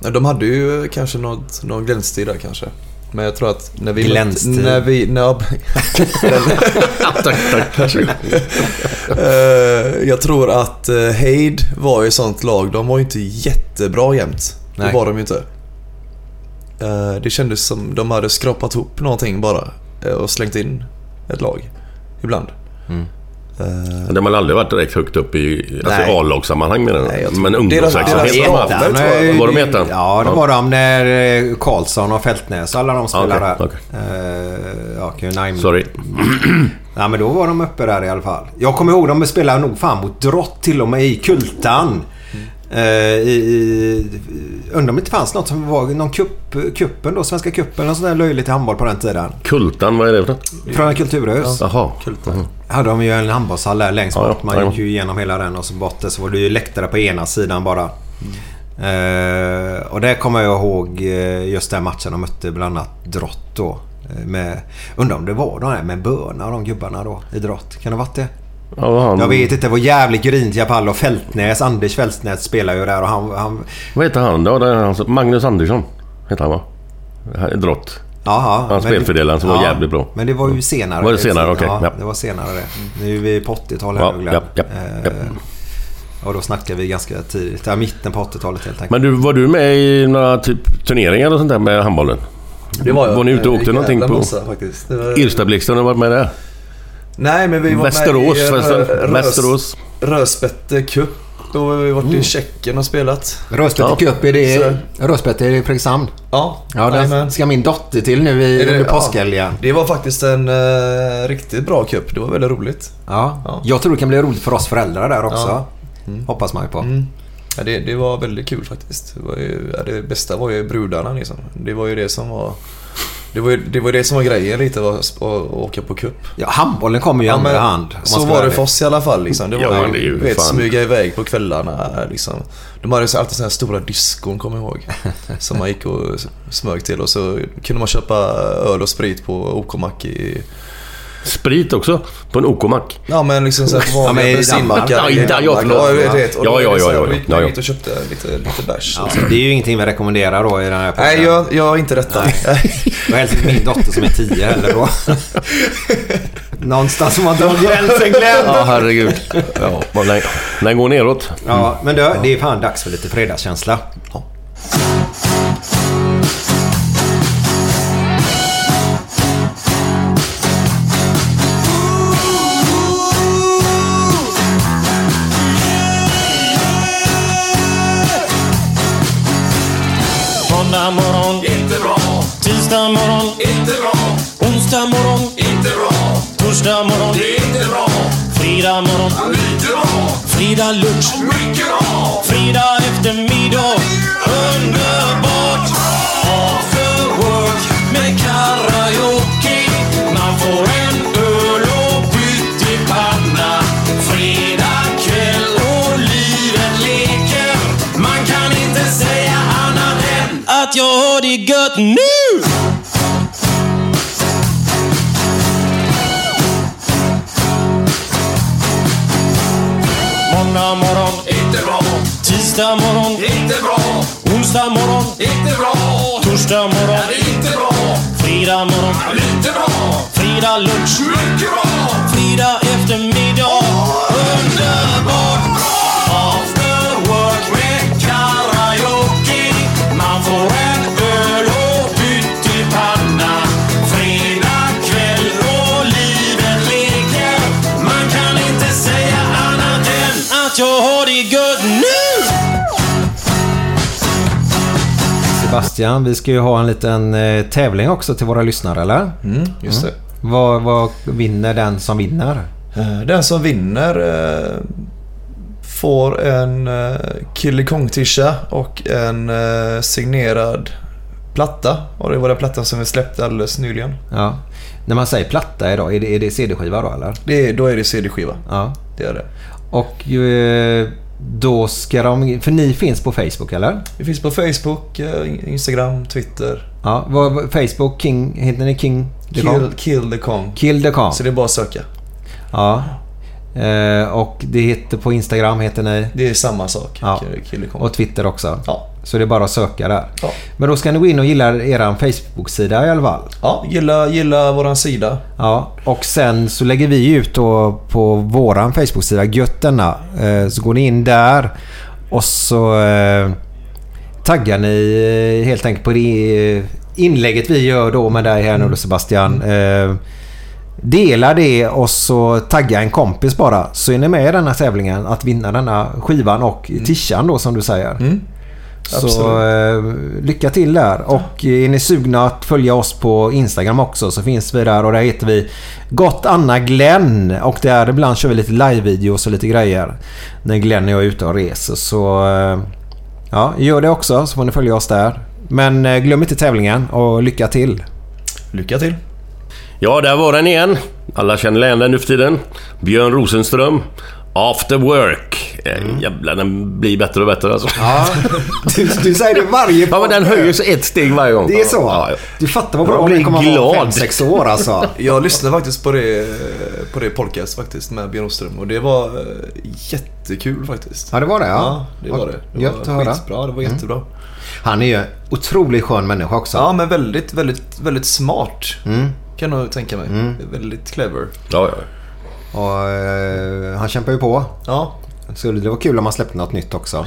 Ja, De hade ju kanske något, någon glänstid där kanske. Men jag tror att när vi... Glänstid. När vi... När, tack, (laughs) tack. Eh, jag tror att Heid var ju sånt lag. De var ju inte jättebra jämt. Nej. Det var de ju inte. Eh, det kändes som de hade skrapat ihop någonting bara eh, och slängt in ett lag. ibland. Eh, De har aldrig varit direkt högt upp i alltså Nej. A-lagssammanhang med Nej, jag den. tror- Men deras- ungdomsverksamhet deras har de haft. Var de ettan? Ja, det var de när eh, Karlsson och Fältnäs alla de spelade Okej, där. Eh, ja, kan ju namn- Sorry. (clears throat) Ja, men då var de uppe där i alla fall. Jag kommer ihåg de spelade nog fan mot Drott till och med i Kultan. Eh, i, i, undrar om det inte fanns något som var någon kupp, kuppen då, Svenska cupen, någon sån där löjligt handboll på den tiden. Kultan, vad är det för något? Från Kulturhus. Jaha. hade de ju en handbollshall där längst bort. Man gick ju igenom hela den och så bort det så var det ju läktare på ena sidan bara. Eh, och det kommer jag ihåg eh, just den matchen de mötte bland annat Drott då. Eh, Med, undrar om det var de där med Böna och de gubbarna då i Drott. Kan det ha varit det? Ja, han, Jag vet inte. Det var jävligt grynt i. Och Fältnäs, Anders Fältnäs spelar ju där och han... han Vad heter han då? Det är han Magnus Andersson heter han va? Drott. Jaha. Han spelfördelaren som var jävligt bra. Men det var ju senare. Var det senare? Okej, Ja, ja. det var senare det. Nu är vi på 80-talet Ja, nu ja, ja, ja. Eh, Och då snackar vi ganska tidigt. Ja, mitten på 80-talet helt enkelt. Men du, var du med i några typ turneringar och sånt där med handbollen? Det var jag. Var ni ute och Eh, åkte någonting jävla på- massa faktiskt. Det var- Irstablixten, har du varit med där? Nej, men vi var Västerås, med i förresten. Rö- Västerås. Rösbätte Cup. Då har vi varit i Tjeckien och spelat. Rösbätte Ja. Cup, är det... Rösbätte är i Fredrikshamn. Ja, Ja, den ska min dotter till nu i, det- under ja. påskhelgen. Det var faktiskt en uh, riktigt bra cup. Det var väldigt roligt. Ja. Ja. Jag tror det kan bli roligt för oss föräldrar där också. Ja. Hoppas man ju på. Mm. Ja, det, det var väldigt kul faktiskt. Det, var ju, ja, det bästa var ju brudarna liksom. Det var ju det som var... Det var ju det, var ju det som var grejen lite, var att, åka på cup. Ja, handbollen kommer ju i Ja, andra hand. Så var det för oss i alla fall. Liksom. Det var Ja, det är ju vet, fan- smyga iväg på kvällarna. Liksom. De hade alltid såna här stora diskon, kommer jag ihåg. (laughs) som man gick och smög till. Och så kunde man köpa öl och sprit på OK-mack i... Sprit också? På en OK-mack? Ja men liksom såhär på vanliga i bensinmackar. Ja, i- ja, Danmark. förlåt. Ja, jag vet. Ja, ja, är ja, ja, då ja. gick och köpte lite, lite bärs. Ja, liksom. det är ju ingenting vi rekommenderar då i den här podden. Nej, jag, jag har inte detta. (laughs) Och helst min dotter som är 10 heller då. Någonstans får man dra gränsen Glenn. Ja, herregud. Ja, den, den går neråt. Ja, men det, det är fan dags för lite fredagskänsla. Måndag Onsdag morgon, inte bra. Torsdag morgon, det är inte bra. Fredag morgon, lite bra. Fredag lunch, mycket bra. Fredag eftermiddag, underbart. Onsdag morgon, inte bra. Torsdag morgon, inte bra. Fredag morgon, lite bra. Fredag lunch, mycket bra. Sebastian, vi ska ju ha en liten eh, tävling också till våra lyssnare, eller? Mm, just det. Vad, vad vinner den som vinner? Eh, Den som vinner eh, får en eh, Kille Kong-tisha och en eh, signerad platta. Och det var den plattan som vi släppte alldeles nyligen. Ja. När man säger platta idag, är det, är det CD-skiva då, eller? Det är, då är det CD-skiva. Ja. Det är det. Och då ska de... För ni finns på Facebook, eller? Vi finns på Facebook, eh, Instagram, Twitter. Ja. Vad, Facebook, King... Heter ni King? the Kong? Kill, kill the Kong. Kill the Kong. Så det är bara att söka. Ja. Eh, och det heter på Instagram heter ni... Det är samma sak. Ja. Och Twitter också. Ja. Så det är bara att söka där. Ja. Men då ska ni gå in och gilla er Facebook-sida i alla fall. Ja, gilla, gilla våran sida. Ja, och sen så lägger vi ut då på våran Facebook-sida, Gött denna. Eh, Så går ni in där och så eh, taggar ni helt enkelt på det inlägget vi gör då med dig här nu då Sebastian. Eh, Dela det och så tagga en kompis bara. Så är ni med i denna tävlingen att vinna denna skivan och tishan då som du säger. Så eh, lycka till där. Och är ni sugna att följa oss på Instagram också så finns vi där och där heter vi Gott Anna Glenn. Och där ibland kör vi lite live-videos och lite grejer. När Glenn och jag är ute och reser. Så eh, ja, gör det också så får ni följa oss där. Men eh, glöm inte tävlingen och lycka till. Lycka till. Ja, där var den igen. Alla känner igen den nu för tiden. Björn Rosenström. After Work. Mm. Jävlar, den blir bättre och bättre alltså. Ja, (laughs) du, du säger det varje Ja, men den höjer sig ett steg varje gång. Det är så? Ja, ja. Du fattar vad bra den kommer att vara glad. 5-6 år alltså. Jag lyssnade faktiskt på det, på det podcast faktiskt med Björn Åström och det var eh, jättekul faktiskt. Ja, det var det ja. Ja, det var det. Det Gött var. Mm. skitbra. Det var jättebra. Han är ju otroligt skön människa också. Ja, men väldigt, väldigt, väldigt smart. Mm. Kan jag nog tänka mig. Väldigt clever. Ja, ja. Och eh, han kämpar ju på. Ja, Så det var kul om han släppte något nytt också.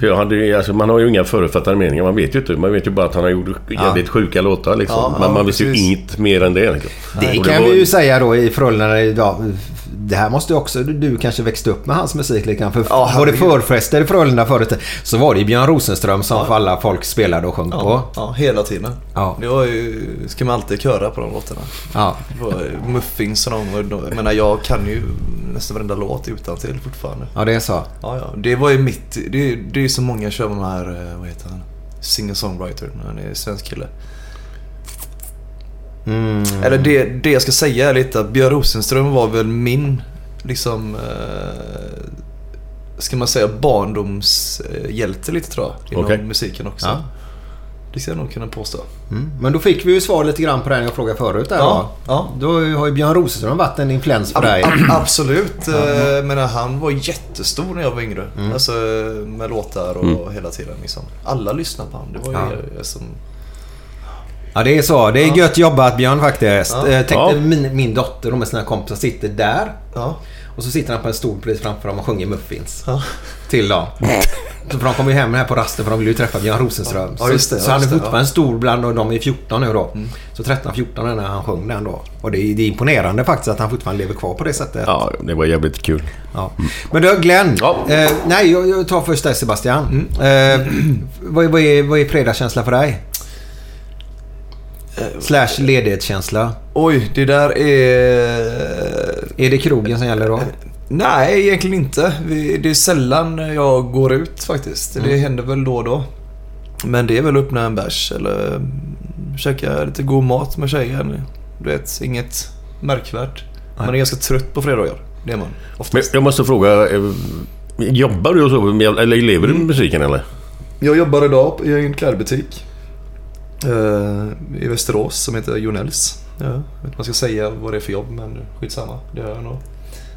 För ju- alltså, man har ju inga förutfattade meningar. Man vet ju inte. Man vet ju bara att han har gjort jävligt sjuka låtar liksom. Ja, Men ja, man vet ju inget mer än det. Liksom. Det Och kan var- vi ju säga då i Frölunda idag. Det här måste också du, kanske växte upp med hans musik lite grann. För Ja, var det förfester i Frölunda förut så var det ju Björn Rosenström som för alla folk spelade och sjöng ja, på. ja hela tiden. Ja. Det var ju, ska man alltid köra på de låtarna. Ja. Muffins och de, jag menar jag kan ju nästan varenda låt utan till fortfarande. ja, det är så. Ja, ja. Det var ju mitt, det, det är ju så många kör med de här, eh, vad heter han? Singer-songwriter, han är svensk kille. Mm. Eller det, det jag ska säga är lite att Björn Rosenström var väl min, liksom, eh, ska man säga barndomshjälte lite tror jag. Inom Okej. musiken också. Ja. Det ska jag nog kunna påstå. Mm. Men då fick vi ju svar lite grann på den jag frågade förut. Där, Ja, va? ja. Då har ju Björn Rosenström varit en influens för dig. Ab- absolut. Eh, Men han var jättestor när jag var yngre. Alltså med låtar och hela tiden liksom. Alla lyssnade på honom. Det var ju Ja. som... Ja, det är så. Det är gött jobbat Björn faktiskt. Ja. Eh, tänkte Ja. min, min dotter och med sina kompisar sitter där. Ja. Och så sitter han på en stol precis framför dem och sjunger muffins. Ja. Till dem. Så för de kommer ju hem här på rasten för de vill ju träffa Björn Rosenström. Ja, just det, så ja, så han är fortfarande ja. stor bland och de är 14 nu då. Så 13-14 är när han sjöng den då. Och det är, det är imponerande faktiskt att han fortfarande lever kvar på det sättet. Ja, det var jävligt kul. Ja. Men du Glenn. Ja. Eh, nej, jag, jag tar först dig Sebastian. Eh, (clears throat) vad, vad, är, vad är fredagskänsla för dig? Slash ledighetskänsla. Oj, det där är... Är det krogen som gäller då? Nej, egentligen inte. Det är sällan jag går ut faktiskt. Det händer väl då och då. Men det är väl öppna en bärs eller mm, käka lite god mat med tjejen. Du vet, inget märkvärt. Man är ganska trött på fredagar. Det är man. Men jag måste fråga. eh, Jobbar du och så? med- Eller lever du med musiken eller? Jag jobbar idag i en klädbutik. Eh, I Västerås som heter Jonells. Ja, jag vet inte vad man ska säga vad det är för jobb men skitsamma. Det gör jag nog.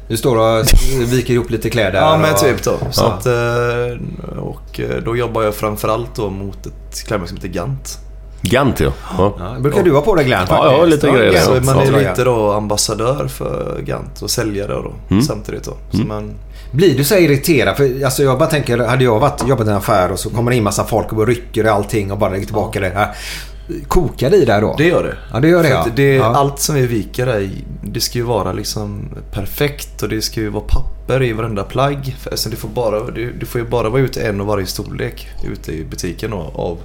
Du står och viker ihop lite kläder. Ja men och... typ då. Så Ja. att, eh, och eh, då jobbar jag framförallt då mot ett klädmärke som heter Gant. Gant ja. ja. Ja, brukar du ha på dig Glenn Ja, faktiskt? ja, lite grejer. Så man ja. är lite då ambassadör för Gant och säljare då Mm. samtidigt då. Så man, Blir du så irriterad? För alltså jag bara tänker, hade jag varit, jobbat i en affär och så kommer det in massa folk och bara rycker i allting och bara lägger tillbaka det här. Kokar det i där då? det gör det. Ja, det gör det ja. att det ja. Allt som vi viker är, i, det ska ju vara liksom perfekt och det ska ju vara papper i varenda plagg. Alltså det, får bara, det, det får ju bara vara ute en och varje storlek ute i butiken då, av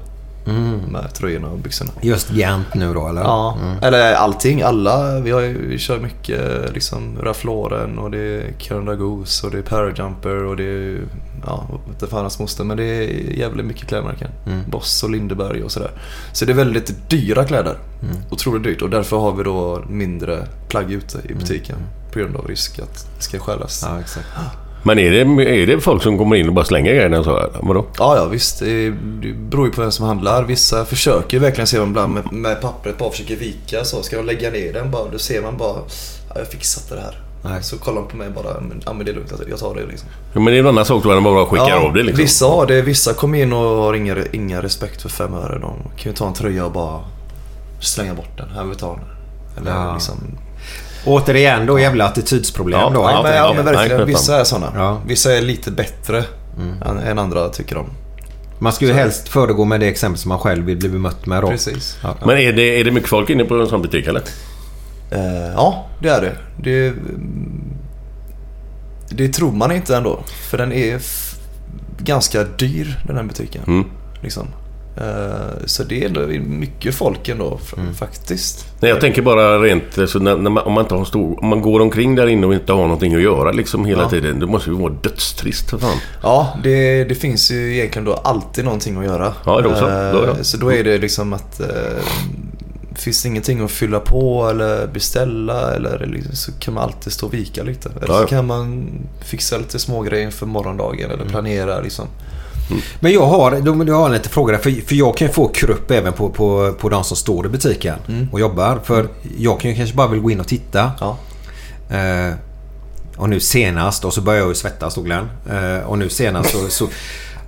Mm. här tröjorna och byxorna. Just Gant nu då eller? Ja, Mm. eller allting. Alla. Vi, har ju, vi kör mycket liksom Ralph Lauren och det är Canada Goose och det är Parajumper och det är ja, inte fan hans moster men det är jävligt mycket klädmärken. Mm. Boss och Lindeberg och sådär. Så det är väldigt dyra kläder. Mm. Otroligt dyrt och därför har vi då mindre plagg ute Mm. i butiken. På grund av risk att det ska stjälas. Ja. Ja, exakt. Men är det, är det folk som kommer in och bara slänger grejerna så? Här? Vadå? ja, visst. Det, beror ju på vem som handlar. Vissa försöker verkligen se dem ibland med, med pappret bara försöker vika så. Ska de lägga ner den bara, då ser man bara ja, jag fixat det här. Nej. Så kollar de på mig bara, ja men det är lugnt, jag tar det liksom. Ja, men det är en annan sak då än bara skicka av det liksom. Vissa har det, vissa kommer in och har inga, inga respekt för fem öre. De kan ju ta en tröja och bara slänga bort den. Här vill vi ta den. Eller Ja. liksom... Återigen då jävla attitydsproblem Ja, då. Ja, men, ja men verkligen, vissa är sådana. Ja. Vissa är lite bättre än, än andra tycker de. Man ska ju helst föregå med det exempel som man själv vill bli bemött med då. Precis. Ja. Men är det, är det mycket folk inne på en sån butik eller? Eh, ja, det är det. det. Det tror man inte ändå. För den är ganska dyr den här butiken. Mm. Liksom. Eh, så det är ändå mycket folk ändå f- faktiskt. Nej, jag tänker bara rent, alltså, när, när man, om, man inte har stor, om man går omkring där inne och inte har någonting att göra liksom hela Ja. tiden. Det måste ju vara dödstrist för fan. Ja, det, det finns ju egentligen då alltid någonting att göra. Ja, då så. Eh, Då, ja. Så då är det liksom att eh, Finns det ingenting att fylla på eller beställa eller liksom, så kan man alltid stå och vika lite. Eller Ja, så kan man fixa lite smågrejer inför morgondagen eller planera liksom. Men jag har, jag har lite frågor där. För, för jag kan ju få krupp även på, på, på de som står i butiken och jobbar. För jag kan ju kanske bara vill gå in och titta. Ja. Eh, och nu senast, och så började jag ju svettas då Glenn. Eh, och nu senast så... så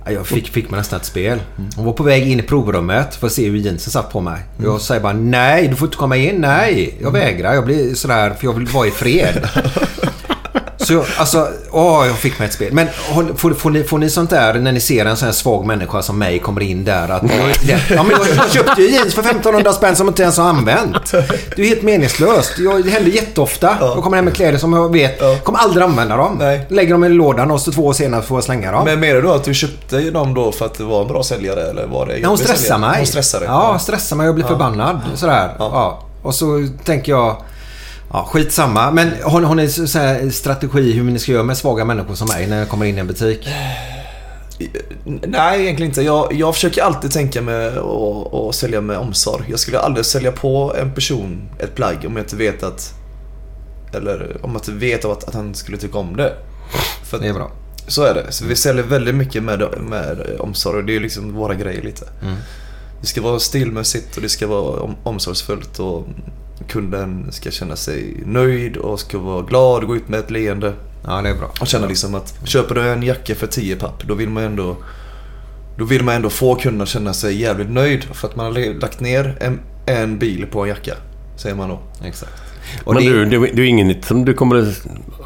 ja, jag fick, fick man nästan ett spel. Hon var på väg in i provrummet för att se hur jeansen satt på mig. Jag säger bara nej, du får inte komma in. Nej, jag vägrar. Jag blir sådär för jag vill vara i fred. (laughs) Så jag, alltså, åh, jag fick mig ett spel. Men får, får, ni, får ni sånt där när ni ser en sån här svag människa som mig kommer in där? Att, ja, men jag, köpte ju jeans för 1500 spänn som jag inte ens har använt. Det är helt meningslöst. Jag, det händer jätteofta. Jag kommer hem med kläder som jag vet, kommer aldrig använda dem. Nej. Lägger dem i lådan och så två år senare får jag slänga dem. Men menar du att du köpte dem då för att det var en bra säljare eller var det Nej, hon stressar mig. Hon stressar dig? Ja, stressar mig och blir förbannad. Sådär. Ja. Och så tänker jag... Ja, skitsamma. Men har, har ni så här strategi hur ni ska göra med svaga människor som mig när jag kommer in i en butik? Nej, egentligen inte. Jag, jag försöker alltid tänka med att sälja med omsorg. Jag skulle aldrig sälja på en person ett plagg om jag inte vet att... Eller om jag inte vet att, att han skulle tycka om det. För Det är bra. Så är det. Så vi säljer väldigt mycket med, med omsorg och det är liksom våra grejer lite. Det ska vara stilmässigt och det ska vara om, omsorgsfullt och kunden ska känna sig nöjd och ska vara glad och gå ut med ett leende. Ja, det är bra. Och känna liksom att köper du en jacka för 10 papp då vill man ändå Då vill man ändå få kunden att känna sig jävligt nöjd för att man har lagt ner en, en bil på en jacka. Säger man då. Exakt. Och Men det, du, det, det är inget som du kommer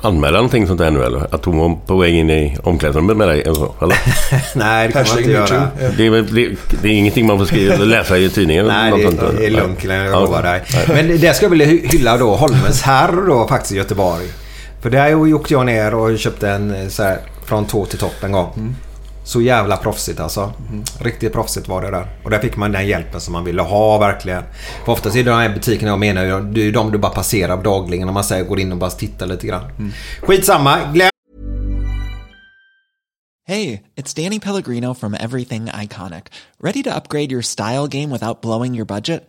anmäla någonting sånt här nu eller? Att hon var på väg in i omklädningsrummet med dig eller så? Eller? (laughs) nej, det kan man inte göra. Det är, det, det är ingenting man får skriva, läsa i tidningen? eller Nej, något det, sånt där. det är lugnt jag Ja. lovar dig. Men det ska jag vilja hy- hylla då Holmens herr då faktiskt i Göteborg. För där åkte jag ner och köpte en eh, så här, från tå till topp en gång. Så jävla proffsigt alltså. Riktigt proffsigt var det där. Och där fick man den hjälpen som man ville ha verkligen. För oftast är det de här butikerna jag menar, det är ju de du bara passerar dagligen om man säger går in och bara tittar lite grann. Skitsamma. Glenn Hey, it's Danny Pellegrino from Everything Iconic. Ready to upgrade your style game without blowing your budget?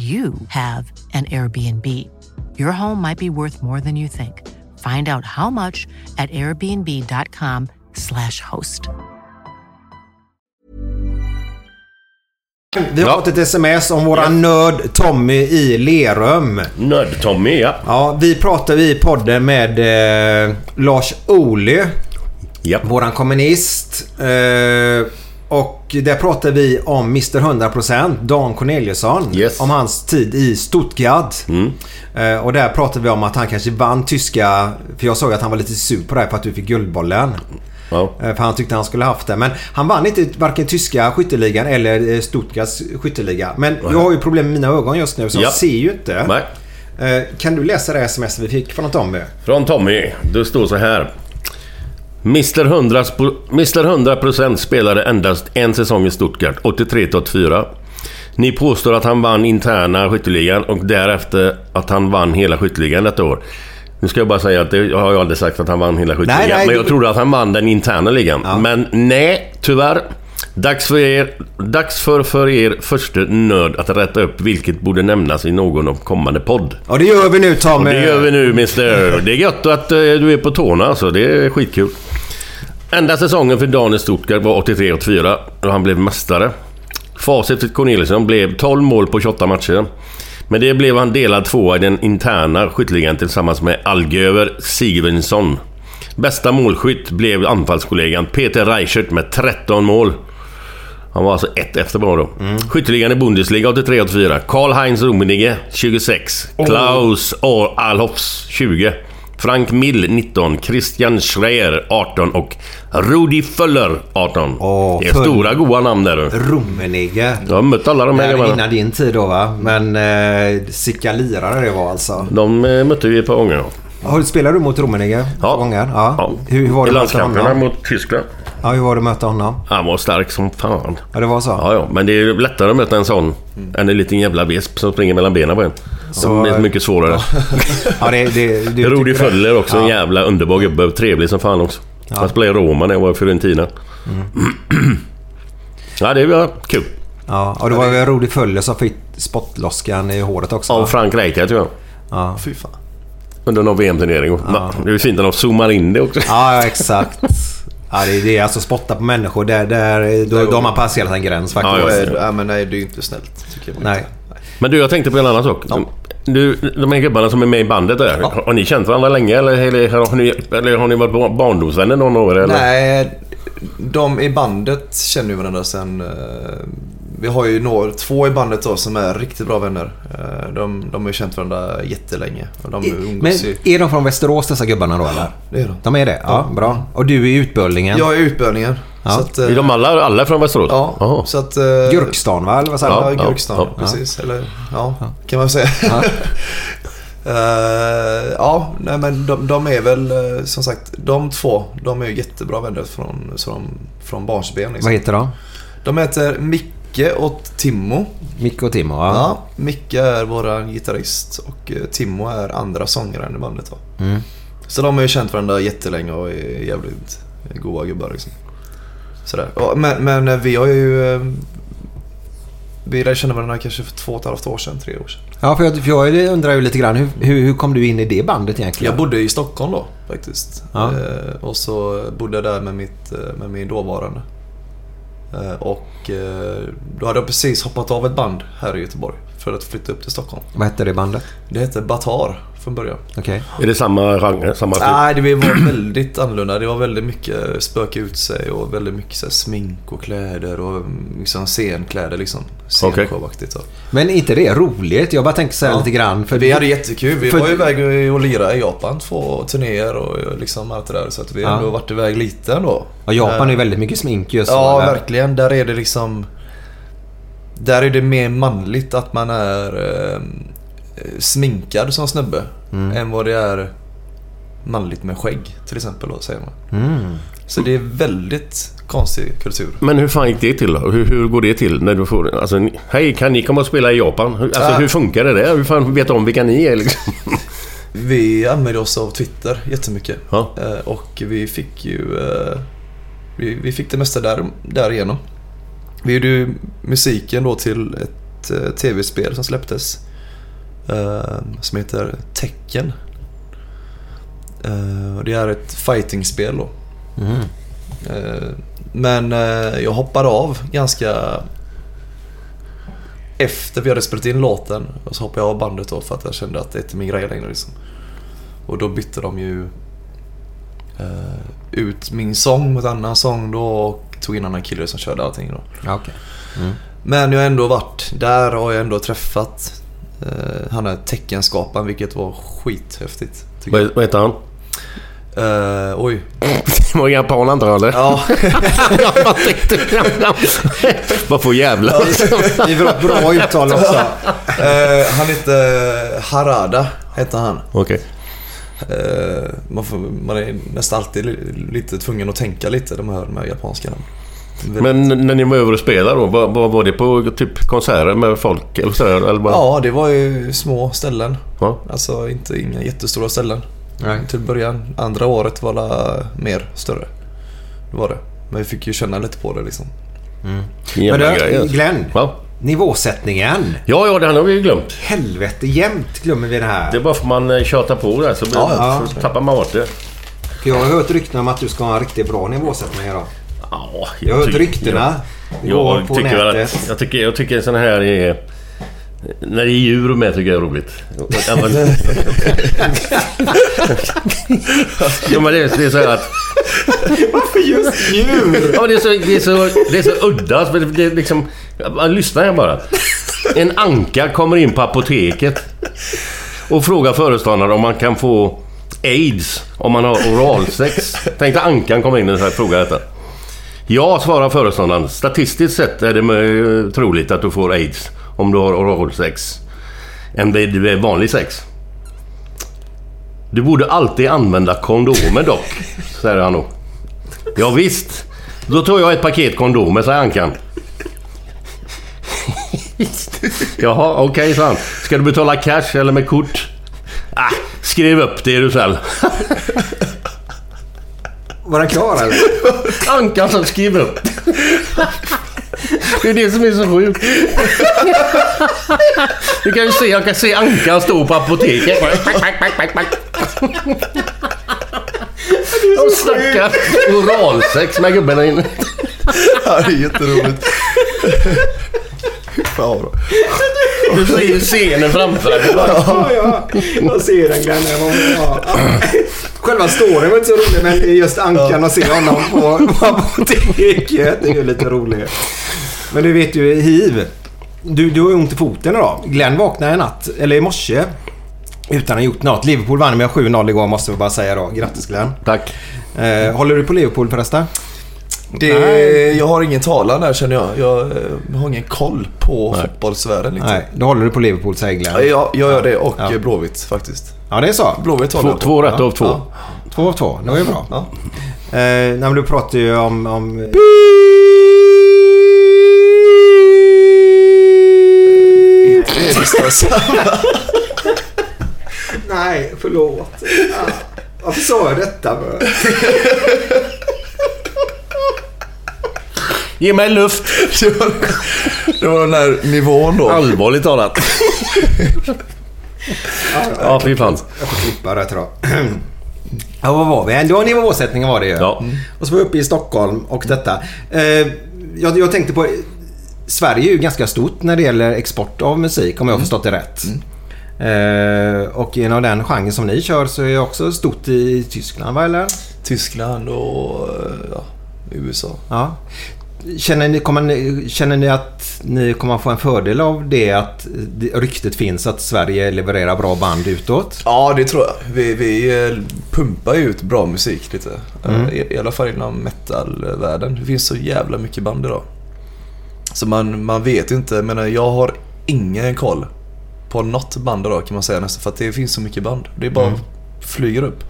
you have an Airbnb. Your home might be worth more than you think. Find out how much at airbnb.com/slash host. Vi har Ja. fått ett sms om våran nörd Tommy i Lerum. Nörd-Tommy, ja. Ja, vi pratade i podden med eh, Lars Ohly. Japp. Våran kommunist. Eh, Och där pratar vi om Mr 100% Dan Corneliusson. Yes. Om hans tid i Stuttgart. Mm. Eh, Och där pratar vi om att han kanske vann tyska... För jag såg att han var lite sur på här för att du fick Guldbollen. Ja. Eh, För han tyckte han skulle haft det. Men han vann inte varken tyska skytteligan eller eh, Stuttgarts skytteliga. Men jag har ju problem med mina ögon just nu så Ja. jag ser ju inte. Nej. Kan du läsa det sms vi fick från Tommy? Från Tommy. Det står så här. Mr 100, sp- Mr 100% spelade endast en säsong i Stuttgart, 83-84. Ni påstår att han vann interna skytteligan och därefter att han vann hela skytteligan detta år. Nu ska jag bara säga att det jag har jag aldrig sagt att han vann hela skytteligan. Men jag det- trodde att han vann den interna ligan. Men nej, tyvärr. Dags för, er, dags för, för er första nörd att rätta upp vilket borde nämnas i någon av kommande podd. Och det gör vi nu Tommy. Och det gör vi nu Mr. (laughs) Det är gött att eh, du är på tårna alltså. Det är skitkul. Enda säsongen för Daniel Stuttgart var 83-84 och han blev mästare. Facit för Corneliusson blev 12 mål på 28 matcher. Men det blev han delad tvåa i den interna skytteligan tillsammans med Algöver Sigurdsson. Bästa målskytt blev anfallskollegan Peter Reichert med 13 mål. Han var alltså ett efter bara då. Skytteligan i Bundesliga 83-84. Karl-Heinz Rummenigge 26. Klaus A- Alhofs 20. Frank Mill 19. Christian Schreier 18 och Rudi Föller 18. Åh, det är stora goa namn där du. Rummenigge. Jag har mött alla de Det här här grabbarna. innan din tid då va? Men eh, sicka lirare det var alltså. De eh, mötte vi ett par gånger. Har du spelat du mot Rummenigge? Ja. Gånger? Ja. Ja. Hur, hur var det I landskamperna mot Tyskland. Ja, hur var det att möta honom? Han var stark som fan. Ja, det var så? Ja, ja. Men det är lättare att möta en sån än en liten jävla visp som springer mellan benen på en. Som är mycket svårare. Ja, det, det, du Rudi det? Föller också, en Ja. jävla underbar gubbe. Trevlig som fan också. Han spelade i Roma när jag var i Fiorentina. ja, det var kul. Ja, och det var väl Rudi Föller som fick spottloskan i håret också? Av? Frank Rijkaard tror jag. Ja. Fy fan. Under någon VM-turnering. Det är fint när de zoomar in det också. Ja, ja, exakt. Ja, det, är- det är alltså spotta på människor. Där, där, då, då har man passerat en gräns faktiskt. Ja, ja. ja, men nej, det är ju inte snällt. Tycker jag Nej. Men du, jag tänkte på en annan sak. Du, de här gubbarna som är med i bandet där. Har ni känt varandra länge eller, eller, har, ni, eller har ni varit bar- barndomsvänner någon år? Eller? Nej, de i bandet känner ju varandra sen... Vi har ju några, två i bandet då som är riktigt bra vänner. Eh, De, de har ju känt varandra jättelänge. Och de Men umgås ju... är de från Västerås dessa gubbarna då eller? Det är de. De är det? Ja, bra. Och du är i utböllningen? Jag är utbölningen. Ja. Så att, eh, Är de alla, alla från Västerås? Ja, så att... eh, Gurkstan va? Eller vad säger Ja, ja, Gurkstan. ja. precis. Eller ja, kan man säga. Ja. (laughs) Eh, ja, nej men de, de är väl som sagt, de två, de är ju jättebra vänner från, från, från barnsben. Vad Liksom. heter de? De heter Micke och Timmo. Micke och Timo va? Ja, Micke är våran gitarrist och eh, Timmo är andra sångaren i bandet. Då. Mm. Så de har ju känt varandra jättelänge och är jävligt goa gubbar liksom. Sådär. Men, men eh, vi har ju... eh, Vi lärde känna varandra kanske för två och ett halvt år sedan, tre år sedan. Ja, för jag, för jag undrar ju lite grann. Hur, hur, hur kom du in i det bandet egentligen? Jag bodde i Stockholm då faktiskt. Ja. Och så bodde jag där med, mitt, med min dåvarande. Eh, och eh, då hade jag precis hoppat av ett band här i Göteborg för att flytta upp till Stockholm. Vad hette det bandet? Det hette Batar från början. Okej. Är det samma genre? Samma typ? Nej, det var väldigt annorlunda. Det var väldigt mycket spöka ut sig och väldigt mycket så här, smink och kläder och liksom scenkläder liksom. Okej. Scenshowaktigt. så. Men inte det roligt? Jag bara tänker så här Ja. lite grann. För Vi hade jättekul. Vi för- var iväg och lirade i Japan två turnéer och liksom allt det där. Så att vi har Ja. ändå varit iväg lite ändå. Ja, Japan är ju väldigt mycket smink just Ja, verkligen. Där är det liksom... Där är det mer manligt att man är eh, sminkad som snubbe. Mm. Än vad det är manligt med skägg till exempel då, säger man. Mm. Så det är väldigt konstig kultur. Men hur fan gick det till då? Hur, hur går det till när du får... Alltså, hej, kan ni komma och spela i Japan? Alltså, Ja. hur funkar det där? Hur fan vet de vilka ni är liksom? (laughs) Vi använde oss av Twitter jättemycket. Ja. Eh, och vi fick ju... Eh, vi, vi fick det mesta där, därigenom. Vi gjorde ju musiken då till ett eh, tv-spel som släpptes. Eh, som heter Tekken. Eh, det är ett fightingspel då. Mm. Men jag hoppade av ganska... Efter vi hade spelat in låten. Och så hoppade jag av bandet då för att jag kände att det inte är min grej längre liksom. Och då bytte de ju ut min sång mot annan sång då och tog in en annan kille som körde allting då. Ja, okej. Mm. Men jag har ändå varit där och jag ändå träffat eh, han är teckenskaparen vilket var skithäftigt. Vad, vad heter han? Eh, oj. (laughs) Det var japan antar jag eller? Ja. (laughs) Vad får jävla. Det är bra, bra uttal också. (laughs) Eh, han heter Harada, heter han. Okej. Eh, man, får, man är nästan alltid li- lite tvungen att tänka lite de här, de här japanska namnen. Men när ni var över och spelade då, vad var det på typ konserter med folk eller sådär? Eller bara... Ja, det var ju små ställen. Ja. Alltså inte inga jättestora ställen. Nej. Till början. Andra året var det mer större. Det var det. Men vi fick ju känna lite på det liksom. Men Jävla du. Glenn. Ja. Nivåsättningen. ja, ja, den har vi ju glömt. Helvete jämt glömmer vi det här. Det är bara för man eh, tjatar på där så, blir, Ja, så tappar man bort det. Jag har hört rykten om att du ska ha en riktigt bra nivåsättning idag. Ja, Jag har hört ryktena. Går Jag på tycker, nätet. att, jag, tycker, jag tycker sån här är... När det är djur med tycker jag är roligt. Ja, men, (laughs) ja, det, är, det är så här att... Varför just djur? Ja, men det, är så, det, är så, det är så udda. Det, det är liksom, jag, lyssnar här bara. En anka kommer in på apoteket och frågar föreståndaren om man kan få AIDS om man har oralsex. Tänk dig ankan kommer in och frågar detta. Ja, svarar föreståndaren. Statistiskt sett är det eh, troligt att du får AIDS om du har oralsex än vid vanlig sex. Du borde alltid använda kondomer dock, säger han då. Ja, visst. Då tar jag ett paket kondomer, säger Ankan. (laughs) Jaha, okej, sa han. Ska du betala cash eller med kort? Ah, skriv upp det är du snäll. Var den klar eller? (laughs) Ankan som skriver upp. Det är det som är så sjukt. Du kan ju se, jag kan se Ankan stå på apoteket. De snackar oralsex med gubben där inne. Ja, det är jätteroligt. Bra. Du ser ju scenen framför dig. Ja, ja. Jag ser den Glenn. Ja. Själva storyn var inte så rolig men just Ankan och se honom på, på apoteket det är ju lite roligt. Men du vet ju hiv. Du, du har ju ont i foten idag. Glenn vaknade i natt, eller i morse. Utan att ha gjort något. Liverpool vann med 7-0 igår måste vi bara säga då. Grattis Glenn. Tack. Eh, håller du på Liverpool förresten? Det, Nej. jag har ingen talan där känner jag. Jag eh, har ingen koll på fotbollsvärlden. Liksom. Nej, då håller du på Liverpool säger Glenn. Ja, jag, jag gör det och Ja. eh, Blåvitt faktiskt. Ja, det är så. Blåvitt håller Två, jag på. två rätt Ja. av två. Ja. Två av två. Det var ju bra. Ja. Eh, nej, men du pratar ju om... om Det är nästan samma. Nej, förlåt. Ah, Varför sa jag detta? (laughs) Ge mig luft. Det var, det var den här nivån då. Allvarligt talat. Ja, fy fan. Jag får klippa det tror jag. Ja, vad var vi? Det var nivåsättningen var det ju. Ja. Och så var vi uppe i Stockholm och detta. Eh, jag, jag tänkte på... Sverige är ju ganska stort när det gäller export av musik om jag har förstått det rätt. Eh, och inom den genren som ni kör så är det också stort i Tyskland va eller? Tyskland och eh, ja, USA. Ja. Känner ni, kommer ni, känner ni att ni kommer få en fördel av det att ryktet finns att Sverige levererar bra band utåt? Ja, det tror jag. Vi, vi eh, pumpar ju ut bra musik lite. Mm. Eh, I, I alla fall inom metalvärlden. Det finns så jävla mycket band idag. Så man, man vet inte. Men jag har ingen koll på något band idag kan man säga nästan. För att det finns så mycket band. Det är bara Mm. flyger upp.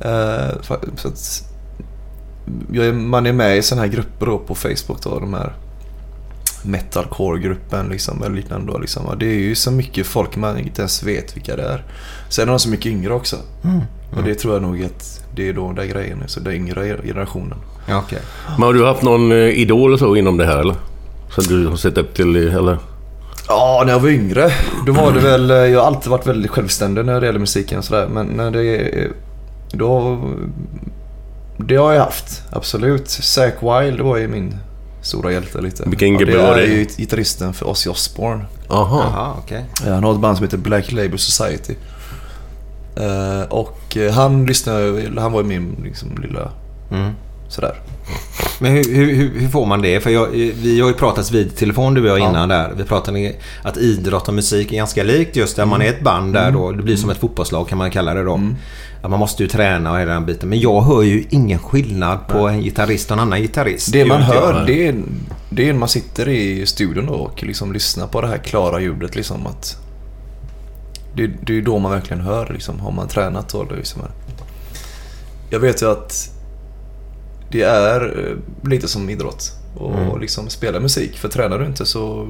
Fa- så att, jag man är med i sådana här grupper då på Facebook då. De här metalcore-gruppen liksom, eller liknande då. Liksom. Och Det är ju så mycket folk man inte ens vet vilka det är. Sen är de så mycket yngre också. Och det tror jag nog att det är då där grejen är. Så den yngre generationen. Ja, okej. Men har du haft någon eh, idol och så inom det här eller? Som du har sett upp till eh, eller? Ja, när jag var yngre. Då var det väl... Jag har alltid varit väldigt självständig när det gäller musiken och sådär. Men när det... Då... Det har jag haft. Absolut. Zack Wild var ju min stora hjälte lite. Vilken gubbe var det? är ju gitarristen för Ozzy Osbourne. Aha. Jaha, okej. Eh, Han har ett band som heter Black Label Society. Eh, och eh, han lyssnade, han var ju min liksom, lilla Mm. sådär. Men hur, hur, hur- får man det? För jag, vi har ju pratat vid telefon du och jag innan där. Vi pratade att idrott och musik är ganska likt just där man är ett band där då. Det blir som ett fotbollslag kan man kalla det då. Att man måste ju träna och hela den biten. Men jag hör ju ingen skillnad på en gitarrist och en annan gitarrist. Det man hör, det är, det är när man sitter i studion och liksom lyssnar på det här klara ljudet. Liksom att det, det är ju då man verkligen hör. Liksom, har man tränat då. Liksom. Jag vet ju att det är eh, lite som idrott. Och Mm. liksom spela musik. För tränar du inte så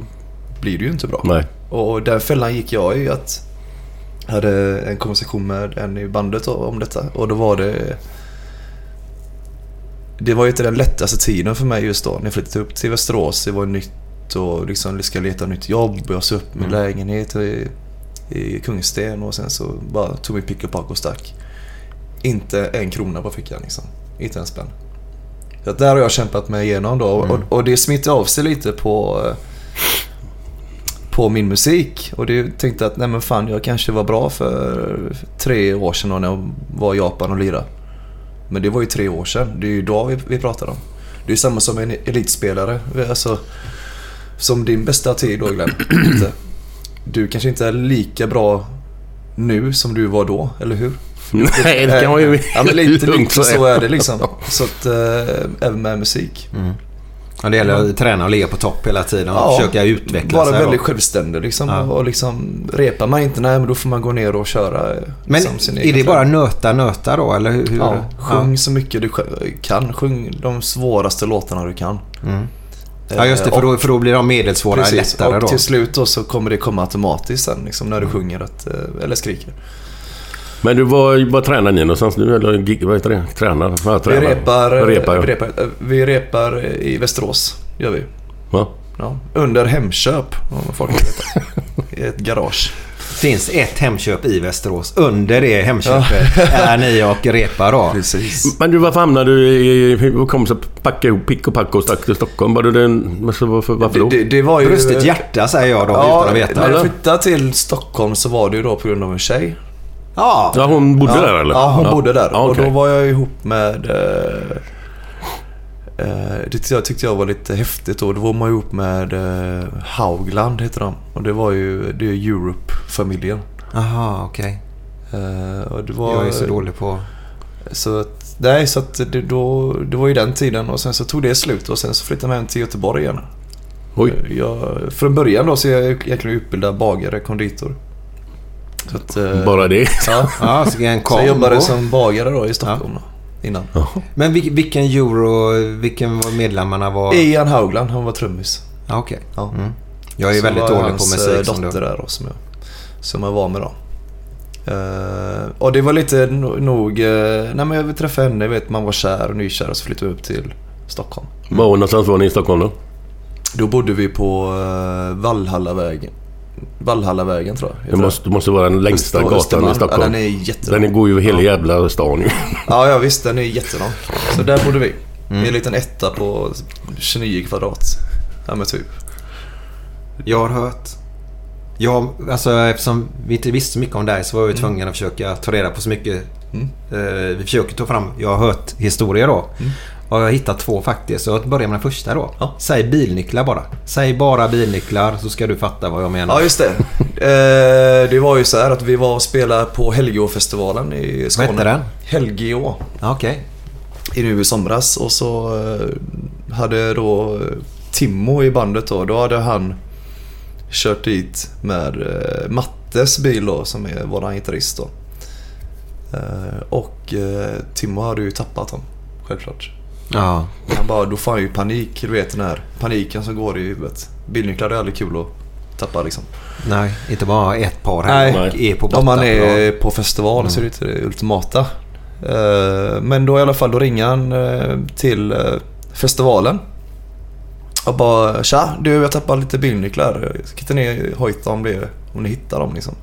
blir det ju inte bra. Nej. Och den fällan gick jag i att hade en konversation med en i bandet om detta. Och då var det... Det var ju inte den lättaste tiden för mig just då. När jag flyttade upp till Västerås. Det var nytt och liksom ska leta nytt jobb. Jag sa upp min lägenhet i, i Kungsten och sen så bara tog vi pick och pack och stack. Inte en krona på fickan liksom. Inte en spänn. Så där har jag kämpat mig igenom då. Och, och det smittar av sig lite på eh, på min musik. Och det tänkte att nej men fan jag kanske var bra för tre år sedan när jag var i Japan och lirade. Men det var ju tre år sedan. Det är ju idag vi, vi pratar om. Det är samma som en elitspelare. Alltså, som din bästa tid då Glenn. (clears throat) Du kanske inte är lika bra nu som du var då, eller hur? (laughs) Nej, det kan man ju Ja men lite, (laughs) lite så är det liksom. Så att, äh, även med musik. Ja, det gäller att träna och ligga på topp hela tiden och Ja, försöka utveckla Vara sig. väldigt då. självständig liksom. Ja. Och liksom, repar man inte, nej men då får man gå ner och köra eh, Men liksom är det bara nöta, nöta då? Eller hur? Ja, sjung så mycket du kan. Sjung de svåraste låtarna du kan. Mm. Ja, just det. För då, för då blir de medelsvåra Precis, lättare och då. till slut då så kommer det komma automatiskt sen liksom, när du sjunger att, eh, eller skriker. Men du, var, var tränar ni någonstans nu? Eller gig- vad heter det? Tränar? Ja, Vi tränar. repar, eh, repar, ja. vi, repar, eh, vi repar i Västerås, gör vi. Va? Ja, under Hemköp, om folk vill veta. I ett garage. finns ett Hemköp i Västerås. Under det Hemköpet (laughs) är ni och repar då. Precis. Men du, varför hamnade du i... Hur kom det packa ihop pick och pack och stack till Stockholm? Var det den... Alltså, varför, varför då? Det, det var ju... Brustet hjärta säger jag då Ja, utan att veta. när jag flyttade till Stockholm så var det ju då på grund av en tjej. Ja. Ja, hon bodde ja, där eller? Ja, hon bodde där. Ja, Och då var jag ihop med... Eh, eh, det tyckte jag, tyckte jag var lite häftigt då. Då var man ihop med eh, Haugland heter de. Och det var ju det är Europe-familjen. Aha, okej. Eh, och det var, Jag är så dålig på... Så att, nej, så att det, då, det var ju den tiden och sen så tog det slut och sen så flyttade jag hem till Göteborg igen. Oj. Jag, från början då så är jag egentligen utbildad bagare, konditor. Så att, eh, Bara det? Ja. (laughs) Ja, så Så jag jobbade som bagare då i Stockholm då, innan. Men vil- vilken euro, vilken var medlemmarna var? Ian Haugland, han var trummis. Ja, Okej. Ja. Mm. Jag är Så väldigt var dålig på hans, musik eh, som dotter du. där då, som jag, som jag var med då. Eh, och det var lite no- nog... Uh, nej men jag träffade henne, vet man var kär och nykär och så flyttade vi upp till Stockholm. Var någonstans var ni i Stockholm då? Då bodde vi på uh, Vallhallavägen. Vallhallavägen tror jag. Det måste, det måste vara den längsta Öster- gatan i Stockholm. Ja, den är jättelång. Den går ju över hela jävla stan ju. (laughs) Ja, ja visst. Den är jättelång. Så där bodde vi. Mm. I en liten etta på 29 kvadrat. Ja men typ. Jag har hört. Ja, alltså eftersom vi inte visste så mycket om dig så var vi tvungna att försöka ta reda på så mycket. Mm. Eh, vi försöker ta fram, jag har hört historier då. Och jag har hittat två faktiskt. Så jag börjar med den första då. Ja. Säg bilnycklar bara. Säg bara bilnycklar så ska du fatta vad jag menar. Ja just det. Eh, det var ju så här att vi var och spelade på Helgeåfestivalen i Skåne. hette den? Helgeå. Okej. i nu i somras och så eh, hade då Timmo i bandet då, då hade han kört dit med eh, Mattes bil då som är våran gitarrist då. Eh, och Timmo hade ju tappat dem, självklart. Ja. Han bara, då får han ju panik, du vet den här paniken som går i huvudet. Bilnycklar är aldrig kul att tappa liksom. Nej, inte bara ett par Nej. här och är på Om man är på festival så är det inte det ultimata. Eh, Men då i alla fall, då ringer han eh, till eh, festivalen. Och bara Tja, du jag tappar lite bilnycklar. Ska ta ner hojta om, det, om ni hittar dem liksom.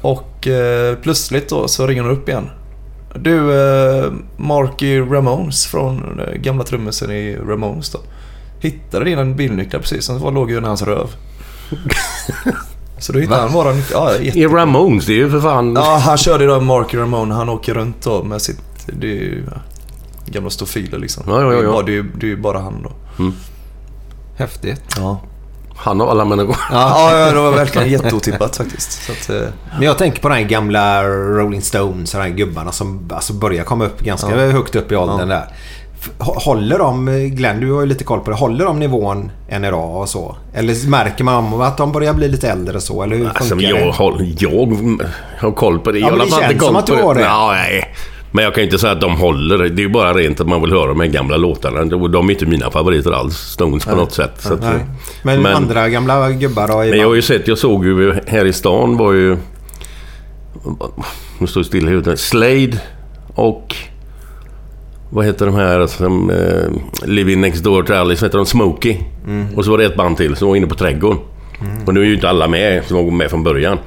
Och plötsligt då så ringer hon upp igen. Du, eh, Marky Ramones från eh, gamla trummisen i Ramones då. Hittade dina bilnycklar precis, som var låg ju i hans röv. (laughs) Så då hittade Va? han våra nycklar. Ja, I Ramones, det är ju för fan... Ja, han körde då Marky Ramone. Han åker runt då med sitt... Det är ju, ja. gamla stofiler liksom. Ja, ja, ja, Det är ju det är ju bara han då. Häftigt. Ja. Han och alla människor. Ja, ja, det var verkligen (laughs) jätteotippat faktiskt. Så att, eh, Men jag tänker på de här gamla Rolling Stones, de här gubbarna som alltså börjar komma upp ganska Ja. högt upp i åldern där. F- Håller de, Glenn du har ju lite koll på det, håller de nivån än idag och så? Eller märker man att de börjar bli lite äldre så? Eller hur Alltså, funkar jag, det? har, jag har koll på det. Ja, jag men det inte känns som att du har det. Ja, nej. Men jag kan ju inte säga att de håller. Det är ju bara rent att man vill höra de här gamla låtarna. De är inte mina favoriter alls, Stones på Nej. något sätt. Så att, Nej. Men, andra gamla gubbar då? Men jag har ju sett, jag såg ju här i stan var ju... Nu står det still i huvudet. Slade och... Vad heter de här som... Eh, Living Next Door to Alice, heter de? Smokey. Mm. Och så var det ett band till som var inne på Trädgården. Och nu är ju inte alla med som var med från början.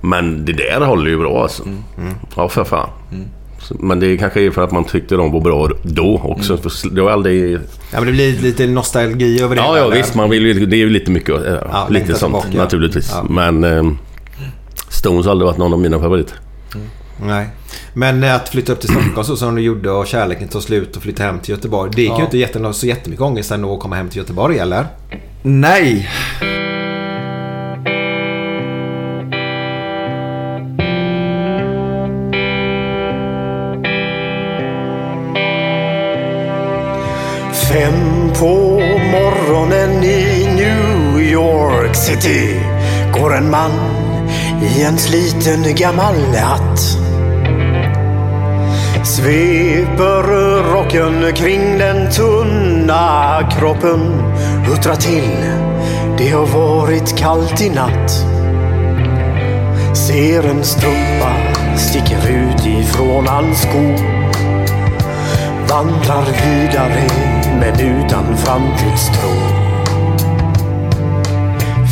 Men det där håller ju bra alltså. Mm. Ja, för fan. Så- Men det kanske är för att man tyckte de var bra då också. Mm. För det var aldrig... Ja, men det blir lite nostalgi över det. Ja, ja visst. Man vill ju, det är ju lite mycket. Ja, Ja, lite sånt tillbaka. naturligtvis. Ja. Men eh, Stones har aldrig varit någon av mina favoriter. Nej. Men att flytta upp till Stockholm så som du gjorde och kärleken tog slut och flytta hem till Göteborg. Det gick Ja. ju inte jätte, så jättemycket ångest ändå att komma hem till Göteborg eller? nej. City går en man i en sliten gammal hatt. Sveper rocken kring den tunna kroppen, huttrar till. Det har varit kallt i natt. Ser en strumpa sticker ut ifrån hans sko vandrar vidare men utan framtidstro.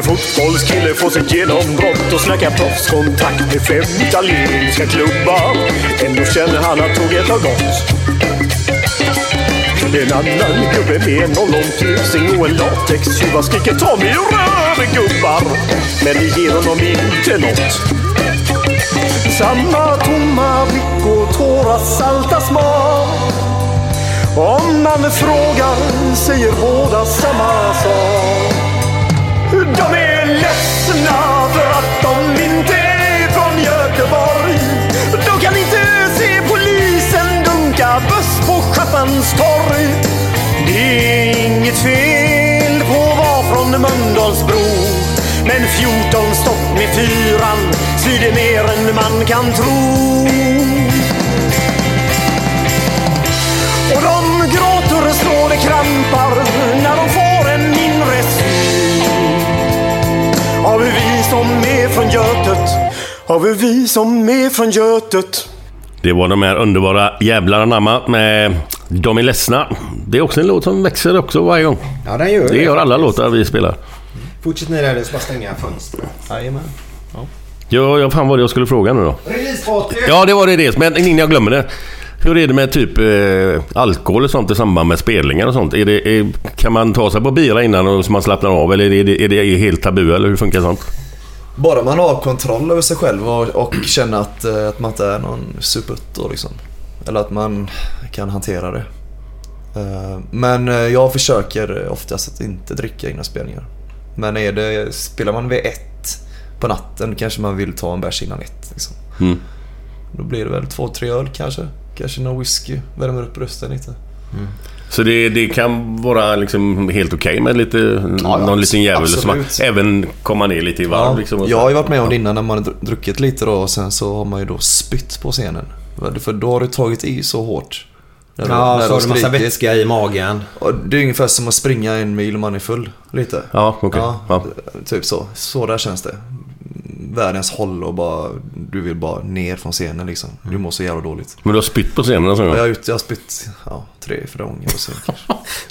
En fotbollskille får sitt genombrott och snackar proffskontakt med fem italienska klubbar. Ändå känner han att tåget har gått. En annan gubbe med en ollontusing och en latextjuva skriker ta mig ur röven gubbar. Men det ger honom inte nåt. Samma tomma blick och tårar salta smak. Om man frågar säger båda samma sak. De är ledsna för att de inte är från Göteborg. De kan inte se polisen dunka buss på Schappans torg. Det är inget fel på att vara från Mölndalsbro. Men 14 stopp med fyran svider mer än man kan tro. Och de gråter och slår det krampar när de får av hur vi som är från Götet, av hur vi som är från Götet Det var de här underbara jävlarna namma med De är ledsna. Det är också en låt som växer också varje gång. Ja, den gör Det gör alla låtar vi spelar. Fortsätt ni där, det ska bara stänga fönstret. Jajamän. Ja, ja, fan vad det jag skulle fråga nu då. Release Ja, det var det det. Men innan jag glömmer det. Hur är det med typ eh, alkohol och sånt i samband med spelningar och sånt? Är det, är, kan man ta sig på bira innan och så man slappnar av? Eller är det, är det helt tabu? Eller hur funkar sånt? Bara man har kontroll över sig själv och, och känner att, eh, att man inte är någon superutto liksom. Eller att man kan hantera det. Eh, Men eh, jag försöker oftast att inte dricka innan spelningar. Men är det, spelar man vid ett på natten kanske man vill ta en bärs innan ett. Liksom. Mm. Då blir det väl två, tre öl kanske. Kanske någon whisky. Värmer upp rösten lite. Så det, det kan vara liksom helt okej med lite, ja, någon liten jävel som även komma ner lite i varv. Ja, liksom, och jag har ju varit med om det innan när man har dr- druckit lite då och sen så har man ju då spytt på scenen. För då har du tagit i så hårt. När du- Ja, när så har du massa vätska i magen. Och det är ungefär som att springa en mil om man är full. Lite. Ja, okej. Ja, Ja. Typ så. Så där känns det. Världens håll och bara... Du vill bara ner från scenen liksom. Du mår så jävla dåligt. Men du har spytt på scenen alltså? Jag har, ut, jag har spytt ja, tre, fyra gånger (laughs) kanske.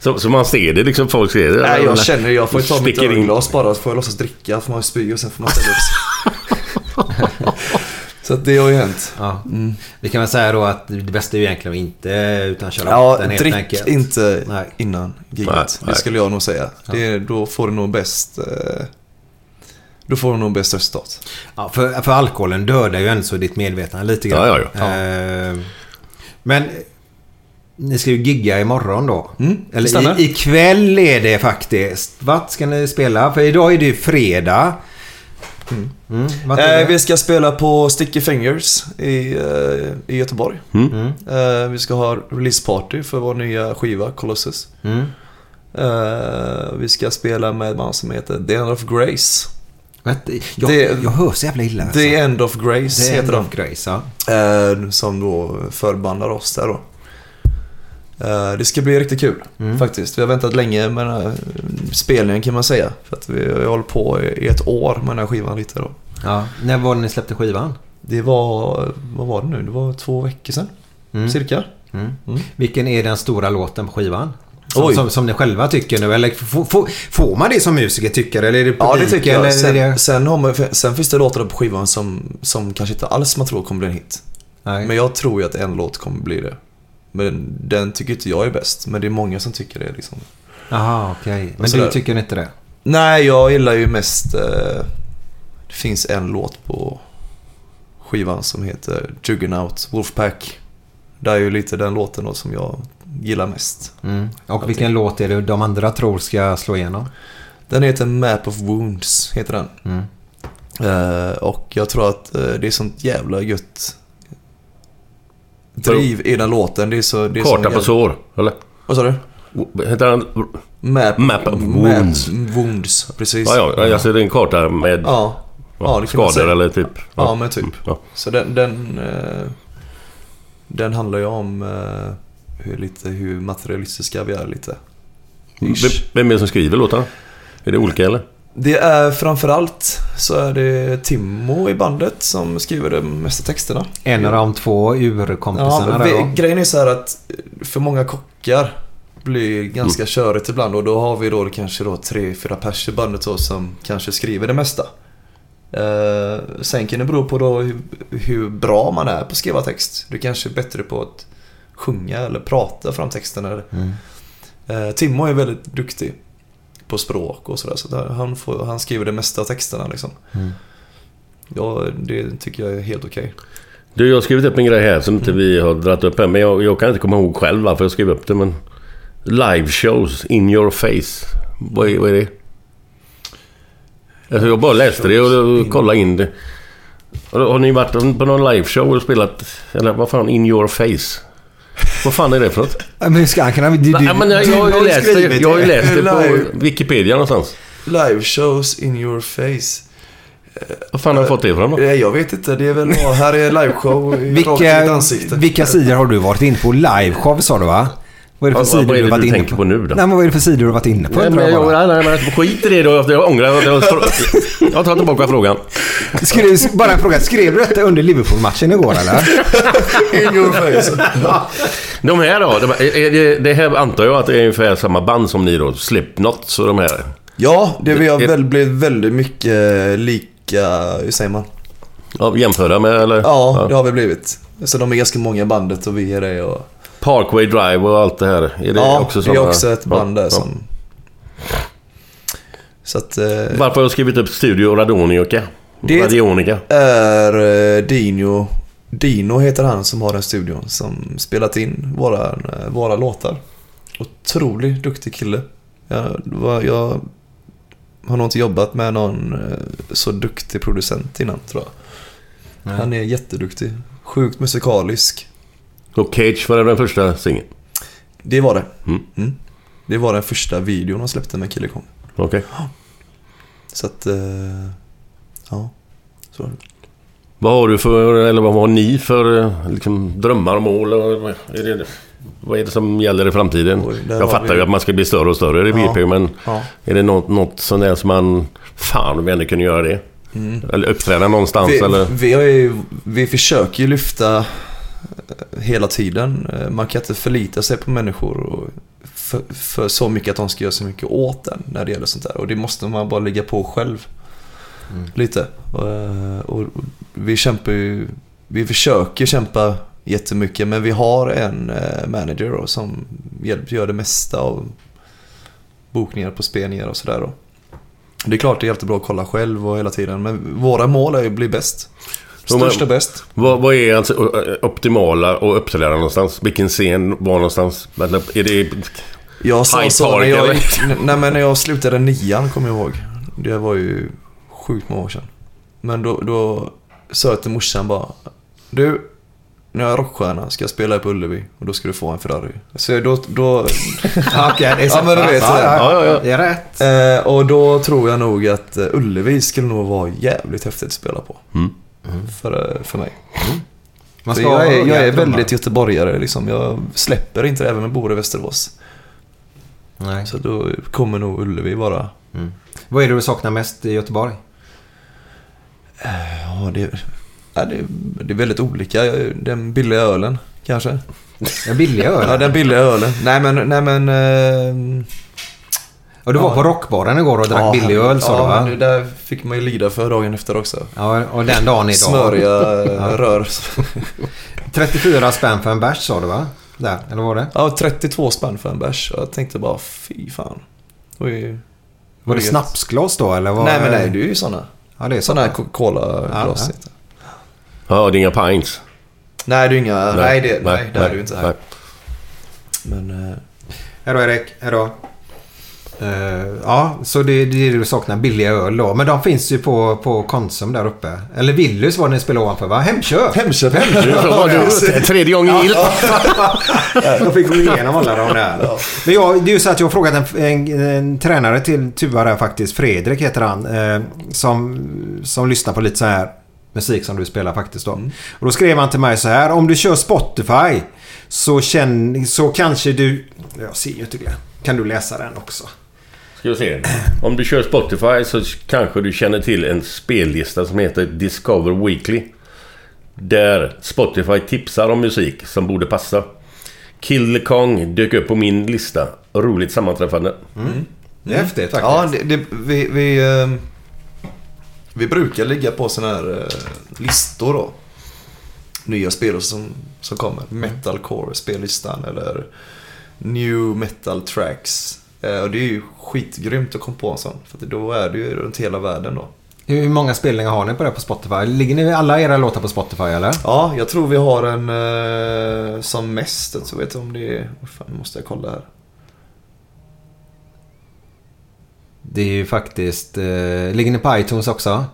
Så, så man ser det liksom? Folk ser det? Nej, eller? jag känner Jag får ju ta mitt ölglas bara. Så får jag låtsas dricka. får man spy och sen får man ställa upp sig. (laughs) Så det har ju hänt. Ja. Vi kan väl säga då att det bästa är ju egentligen att inte utan köra Ja, vatten helt drick enkelt. inte Nej. innan giget. Nej, Det skulle jag nog säga. Det är, då får du nog bäst... Eh, då får du nog bäst resultat. Ja, för, för alkoholen dödar ju ändå så ditt medvetande lite grann. Ja, ja, ja. Eh, men ni ska ju gigga imorgon då. Mm, Eller stämmer. i, ikväll är det faktiskt. Vad ska ni spela? För idag är det ju fredag. Mm. är Eh, vi ska spela på Sticky Fingers i, eh, i Göteborg. Mm. Eh, vi ska ha releaseparty för vår nya skiva Colossus. Mm. Eh, vi ska spela med ett band som heter The End of Grace. Jag, det- jag hör så jävla illa. Alltså. The End of Grace Det är heter End of Grace, ja. Eh, som då förbandar oss där då. Eh, det ska bli riktigt kul Mm. faktiskt. Vi har väntat länge med den här spelningen kan man säga. För att vi har hållit på i ett år med den här skivan lite då. ja. När var det ni släppte skivan? Det var, vad var det nu? Det var två veckor sedan. Mm. Cirka. Mm. Mm. Vilken är den stora låten på skivan? Som, som, som ni själva tycker nu? Eller får, man det som musiker tycker? Eller är det publik? Ja, det tycker jag. Sen, det... sen, har man, sen finns det låtar på skivan som, som kanske inte alls man tror kommer bli en hit. Nej. Men jag tror ju att en låt kommer bli det. Men den tycker inte jag är bäst. Men det är många som tycker det liksom. Jaha, okej. Men sådär. du tycker inte det? Nej, jag gillar ju mest... Eh, det finns en låt på skivan som heter Juggernaut Wolfpack. Det är ju lite den låten då som jag gillar mest. Mm. Och vilken låt är det de andra tror ska slå igenom? Den heter Map of Wounds, heter den. Mm. Eh, och jag tror att eh, det är sånt jävla gött driv i den låten. Det är så... Det är Karta på jävla- sår, eller? Vad sa du? Heter den... Map, Map of Wounds. Map Wounds, precis. Ja, ja, alltså det är en karta med Ja. Ja, skador eller typ... Ja, men typ. Ja. Så den, den, eh, den handlar ju om eh, hur, lite, hur materialistiska vi är lite. Vem, Ish. vem är det som skriver låtarna? Är det olika eller? Det är framförallt så är det Timmo i bandet som skriver de mesta texterna. En av de två urkompisarna Ja, där vi, då? grejen är så här att för många kockar blir ganska körigt ibland och då har vi då kanske då tre, fyra pers i bandet då som kanske skriver det mesta. Eh, sen kan det bero på då hur, hur bra man är på att skriva text. Du kanske är bättre på att sjunga eller prata fram texten. Eller. Mm. Eh, Timmo är väldigt duktig på språk och sådär. Så där, han, får, han skriver det mesta av texterna liksom. Mm. Ja, det tycker jag är helt okej. Du, jag har skrivit upp en grej här som inte vi har dragit upp här. Men jag, jag kan inte komma ihåg själv varför jag skrev upp det. Men live shows in your face. Vad är, vad är det? Alltså jag bara läste det och, kollade in det. Har ni varit på någon liveshow och spelat... Eller vad fan, in your face? Vad fan är det för något? Men hur ska han kunna... Du, du, Nej, men jag, jag, har ju läst det, jag har ju läst det på. Wikipedia någonstans. Live shows in your face. Vad fan har du fått det ifrån då? Eh, Jag vet inte, det är väl. Här är liveshow i rakt i Vilka, ansikte. vilka sidor har du varit inne på? Liveshow sa du va? Vad är det för Ja, sidor du varit du inne tänker på? på nu då? Nej, men vad är det för sidor du har varit inne på? Nej, men jag nej, nej, men skit i det då. Jag ångrar att jag... Jag tar tillbaka frågan. Skrev, bara en fråga. Skrev du detta under Liverpool-matchen igår eller? In your face. De här då? De, är- är det, det här antar jag att det är ungefär samma band som ni då. Slipknot och de här. Ja, det vi har väl blivit väldigt mycket lika, hur säger man? Ja, jämföra med eller? Ja, det har vi blivit. Så de är ganska många i bandet och vi är det och... Parkway Drive och allt det här. Är det ja, också det är också ett band där ja. som... Så att... Eh, Varför har jag skrivit upp Studio Radionica? Det- Radionica. är eh, Dino... Dino heter han som har den studion som spelat in våra, våra låtar. otroligt duktig kille. Jag, var, jag har nog inte jobbat med någon eh, så duktig producent innan tror jag. Nej. Han är jätteduktig. Sjukt musikalisk. Och Cage var den första singeln? Det var det. Mm. Mm. Det var den första videon de släppte med Kille Kong. Okej. Så att, eh, ja. Så var det. Vad har du för, eller vad har ni för eh, liksom, drömmar och mål? Är det, vad är det som gäller i framtiden? Oj, Jag fattar vi- ju att man ska bli större och större i Ja. BP, men Ja. är det något, något sånt där som man... Fan, om vi ändå kunde göra det. Mm. Eller uppträda någonstans, Vi, eller... vi, har ju, vi försöker ju lyfta hela tiden. Eh, Man kan inte förlita sig på människor och för, för så mycket att de ska göra så mycket åt den när det gäller sånt där. Och det måste man bara ligga på själv. Lite. Och, eh, och vi kämpar ju, vi försöker kämpa jättemycket men vi har en eh, manager då, som gör det mesta av bokningar på spelningar och sådär. Det är klart det är jättebra att kolla själv och hela tiden men våra mål är ju att bli bäst. Störst och bäst. Vad, vad är alltså optimala och uppträda någonstans? Vilken scen var någonstans? Är det... Jag sa så när jag, nej, men när jag slutade nian kommer jag ihåg. Det var ju sjukt många år sedan. Men då, då sa jag till morsan bara Du, när jag är rockstjärna ska jag spela på Ullevi och då ska du få en Ferrari. Så då... då (laughs) okej, det är så ja men du vet. Ja, ja, ja. Det är rätt. Eh, och då tror jag nog att eh, Ullevi skulle nog vara jävligt häftigt att spela på. Mm. För, eh, för mig. Man För jag är, jag är väldigt göteborgare liksom. Jag släpper inte det även om jag bor i Västerås. Nej. Så då kommer nog Ullevi vara... Vad är det du saknar mest i Göteborg? Ja, det, ja, det, det är väldigt olika. Den billiga ölen kanske. Den billiga ölen? Ja, den billiga ölen. Nej men, nej men... Eh, Och du var Ja. på rockbaren igår och drack ja, billig öl sa ja, du va? det där fick man ju lida för dagen efter också. Ja, och den dagen idag. Smöriga eh, Ja. rör. (laughs) 34 spänn för en bärs sa du va? Där, eller var det? Ja, 32 spänn för en bärs. Jag tänkte bara, fy fan. Oj, Var det gött. snapsglas då eller? Var Nej men nej, det är ju sådana. Ja, det är Sådana här så. Coca-Cola-glas. Ja, Ja, det är inga pints. Nej, det är inga... Nej, det, nej, det är det ju inte. nej. Men... Eh, Hej då Erik, hej Eh, ja, så det, det är det du saknar. Billiga öl då. Men de finns ju på, på Konsum där uppe. Eller Willys var det ni spelade ovanför va? Hemköp! Hemköp! Var det tredje gången gillt. Då (laughs) fick vi igenom alla de där. Men jag, det är ju så att jag har frågat en, en, en tränare till Tuva där faktiskt. Fredrik heter han. Eh, som, som lyssnar på lite så här musik som du spelar faktiskt då. Och då skrev han till mig så här. Om du kör Spotify så, känn, så kanske du... Jag ser ju inte det. Kan du läsa den också? Ska vi se. Om du kör Spotify så kanske du känner till en spellista som heter Discover Weekly. Där Spotify tipsar om musik som borde passa. Kill the Kong dök upp på min lista. Roligt sammanträffande. Det är häftigt faktiskt. ja, det, det, vi, vi, eh, vi brukar ligga på sådana här eh, listor då. Nya spel som, som kommer. Metalcore spellistan eller New Metal Tracks. Eh, och det är ju skitgrymt att komma på en sån. För då är det ju runt hela världen då. Hur många spelningar har ni på det på Spotify? Ligger ni alla era låtar på Spotify eller? Ja, jag tror vi har en eh, som mest. Så vet jag om det är... Fan, nu måste jag kolla här. Det är ju faktiskt... Eh, ligger ni på iTunes också?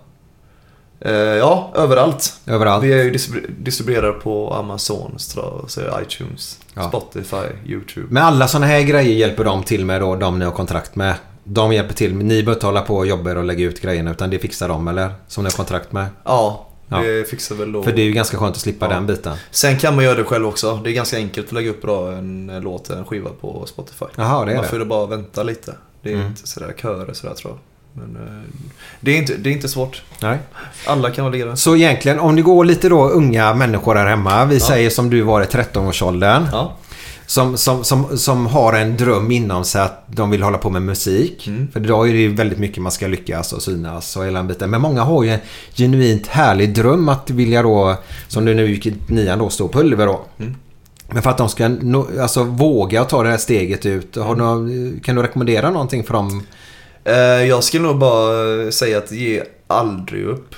Eh, ja, överallt. Överallt? Vi är ju distribue- distribuerade på Amazon, iTunes, Ja. Spotify, YouTube. Men alla sådana här grejer hjälper de till med då, de ni har kontrakt med? De hjälper till. Ni behöver inte hålla på och jobba och lägga ut grejerna utan det fixar de eller? Som ni har kontrakt med? Ja, Ja. det fixar väl då. För det är ju ganska skönt att slippa Ja. den biten. Sen kan man göra det själv också. Det är ganska enkelt att lägga upp bra en låt, en skiva på Spotify. Jaha, det är man får ju bara vänta lite. Det är Mm. inte sådär körer sådär tror jag. Men eh, det, är inte, det är inte svårt. Nej. Alla kan vara det. Så egentligen om det går lite då unga människor här hemma. Vi säger som du var i 13-årsåldern. Ja. Som, som, som, som har en dröm inom sig att de vill hålla på med musik. Mm. För idag är det ju väldigt mycket man ska lyckas och synas och hela den biten. Men många har ju en genuint härlig dröm att vilja då, som du nu gick i nian då, stå på Ullevi då. Mm. Men för att de ska nå, alltså, våga ta det här steget ut. Har du, kan du rekommendera någonting för dem? Eh, jag skulle nog bara eh, säga att ge aldrig upp.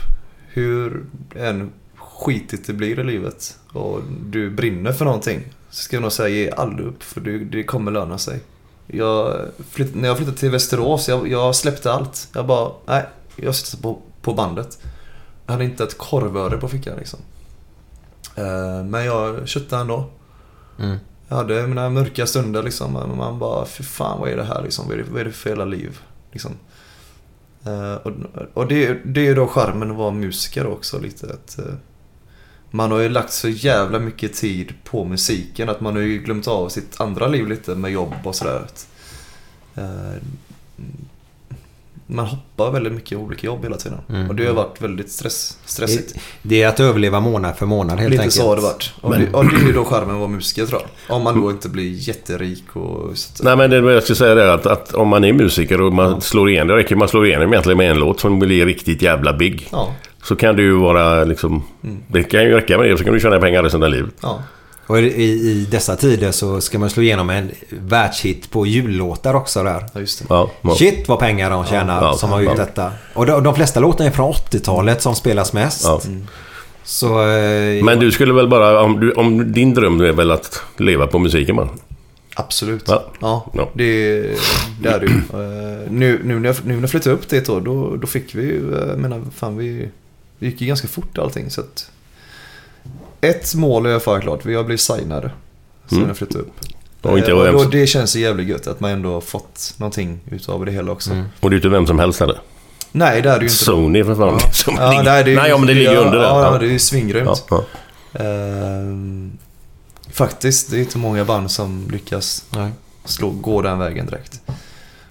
Hur än skitigt det blir i livet och du brinner för någonting så ska jag nog säga ge aldrig upp för det, det kommer löna sig. Jag flytt, när jag flyttade till Västerås, jag, jag släppte allt. Jag bara, nej, jag sitter på, på bandet. Jag hade inte ett korvöre på fickan liksom. Eh, Men jag köttade ändå. Mm. Jag hade mina mörka stunder liksom. men Man bara, fy fan vad är det här liksom? Vad är det, vad är det för jävla liv? Liksom. Eh, och, och det, det är ju då charmen att vara musiker också lite. Att, eh, man har ju lagt så jävla mycket tid på musiken att man har ju glömt av sitt andra liv lite med jobb och sådär. Eh, man hoppar väldigt mycket olika jobb hela tiden. Mm. Och det har varit väldigt stress, stressigt. Det är att överleva månad för månad helt Lite enkelt. så har det varit. Och, Men- det, och det är ju då charmen att vara musiker tror jag. Om man då inte blir jätterik och... Nej men det jag skulle säga det är att, att om man är musiker och man slår igen, det räcker man slår igenom egentligen med en låt som blir riktigt jävla big. Ja. Så kan det ju vara liksom, det kan ju räcka med det så kan du tjäna pengar resten av livet. Ja. Och i, i dessa tider så ska man slå igenom en världshit på jullåtar också där. Ja, just det. Ja, ja. Shit vad pengar de tjänar Ja, som har gjort ja. detta. Och de, de flesta låtarna är från 80-talet som spelas mest. Ja. Så... eh, Men du skulle väl bara, om, du, om din dröm är väl att leva på musiken man? Absolut. Ja. Ja, Ja. det, det är det ju. (clears throat) Eh, nu, nu, när jag, nu när jag flyttade upp dit då, då, då fick vi ju, eh, jag menar, fan vi, det gick ju ganska fort allting så att ett mål är alla fall klart, vi har blivit signade sen Mm. jag flyttade upp. Och inte Eh, vem då, det känns ju jävligt gött att man ändå har fått någonting utav det hela också. Mm. Och det är inte vem som helst heller. Nej, det är det ju inte. Sony för fan. (laughs) Som Ja, ligger- nej, det är, ju- nej, ja, men det ligger ja, under det. Ja, Ja. det är ju svingrymt. Ja, ja. Ehm, faktiskt, det är inte många band som lyckas Nej. slå, gå den vägen direkt.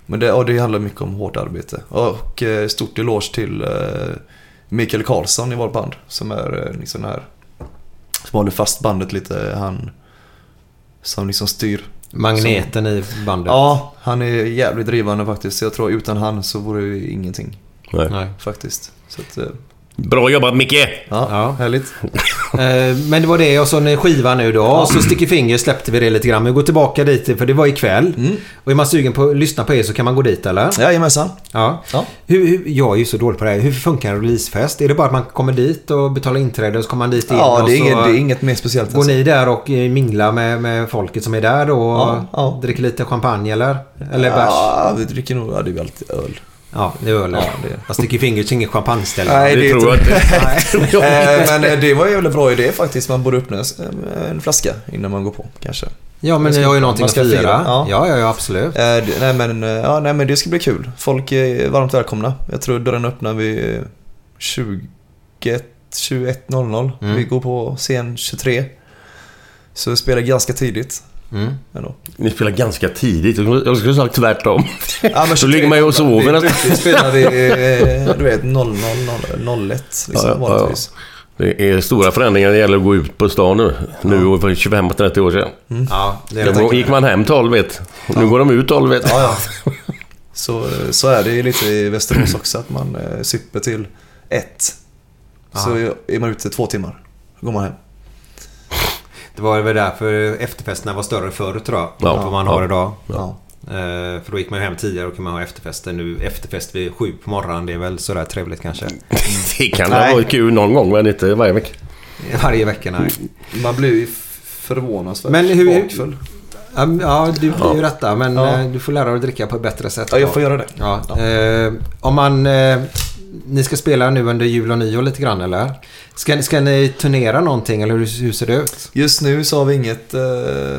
Men det, och det handlar mycket om hårt arbete. Och eh, stort eloge till eh, Mikael Karlsson i vårt band. Som är liksom här, som håller fast bandet lite. Han som liksom styr. Magneten i bandet. Ja, han är jävligt drivande faktiskt. Jag tror utan han så vore det ju ingenting. Nej. Nej. Faktiskt. Så att, eh, Bra jobbat Micke! ja, Ja. härligt. (laughs) Eh, Men det var det och så en skiva nu då. Och så Sticky Fingers släppte vi det lite grann. Men vi går tillbaka dit för det var ikväll. Mm. Och är man sugen på att lyssna på er så kan man gå dit eller? Jajamensan. Ja. Ja. Hur, hur, jag är ju så dålig på det här. Hur funkar en releasefest? Är det bara att man kommer dit och betalar inträde och så kommer man dit in Ja, och det är, inget, det är inget mer speciellt. går alltså. ni där och eh, minglar med, med folket som är där då? Och Ja, ja. dricker lite champagne eller? Eller bärs? Ja, vi dricker nog, ja det är alltid öl. Ja, det är öl. Ja, det- Fast Sticky Fingers är ingen champagneställe. Nej, Det det (laughs) tror jag inte. Eh, Men eh, det var ju en bra idé faktiskt. Man borde öppna en- en flaska innan man går på kanske. Ja, men ni har ju någonting att ska fira. fira, Ja. ja. ja, ja, absolut. Eh, Nej men, eh, ja, nej men det ska bli kul. Folk är varmt välkomna. Jag tror dörren öppnar vid eh, 21 21.00. Mm. Vi går på scen 23. Så vi spelar ganska tidigt. Mm. Ändå. Ni spelar ganska tidigt. Jag skulle sagt tvärtom. (laughs) Ja, men Så ligger man ju och sover Vi nästan. brukar spela vid, eh, du vet, 00, 00, 01 liksom, Ja, ja, ja. vanligtvis. Det är stora förändringar när det gäller att gå ut på stan nu. Nu och för 25-30 år sedan. Ja, det är Då det. gick man hem 12 ett. Nu går de ut 12 ett. Ja, ja. (laughs) Så, så är det ju lite i Västerås också, att man eh, super till ett. Så är man ute två timmar. Då går man hem. Det var väl därför efterfesterna var större förr tror jag. Ja. än vad man Ja. har idag. Ja. Eh, för då gick man ju hem tidigare och kunde man ha efterfester. Nu efterfest vid sju på morgonen. Det är väl sådär trevligt kanske. (laughs) Det kan Nej. vara kul någon gång men inte varje vecka. (laughs) Varje vecka nej. Man blir ju förvånansvärt Men hur- bakfull. Ja, Ja, du blir ju detta. Men Ja. eh, du får lära dig att dricka på ett bättre sätt. Ja, jag får göra det. Ja. Eh, om man... Eh, ni ska spela nu under jul och nyår lite grann eller? Ska, ska ni turnera någonting eller hur, hur ser det ut? Just nu så har vi inget, eh,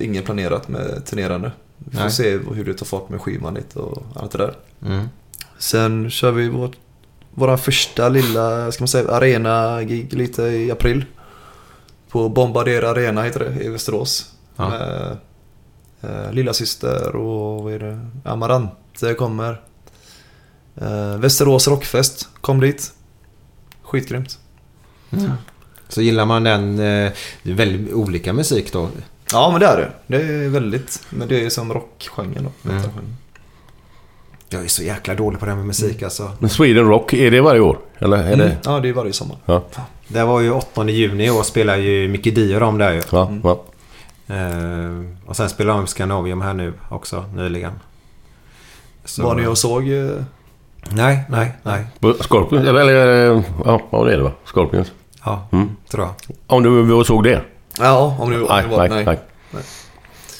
inget planerat med turnerande. Vi får Nej. se hur det tar fart med skivan lite och allt det där. Mm. Sen kör vi vår, våra första lilla, ska man säga, arena-gig lite i april. På Bombardier Arena heter det i Västerås. Ja. Med eh, Lilla syster och vad är det? Amarante kommer. Eh, Västerås Rockfest, kom dit. Skitgrymt. Så gillar man den... Eh, det är väldigt olika musik då. Ja men det är det. Det är väldigt, men det är som rockgenren då. Mm. Jag är så jäkla dålig på det här med musik alltså. Men Sweden Rock, är det varje år? Eller är Mm. det... Ja det är varje sommar. Ja, Det var ju 8 juni i år spelar ju Micke Dio dem där ju. ja, ja. Eh, och sen spelar de Scandinavium här nu också nyligen. Så- Var ni och såg? Eh, Nej, nej, nej. Scorpions? Eller, eller ja, vad är det va? Scorpions. Ja, Mm. tror jag. Om du såg det? Ja, om du Nej, det var... nej, nej.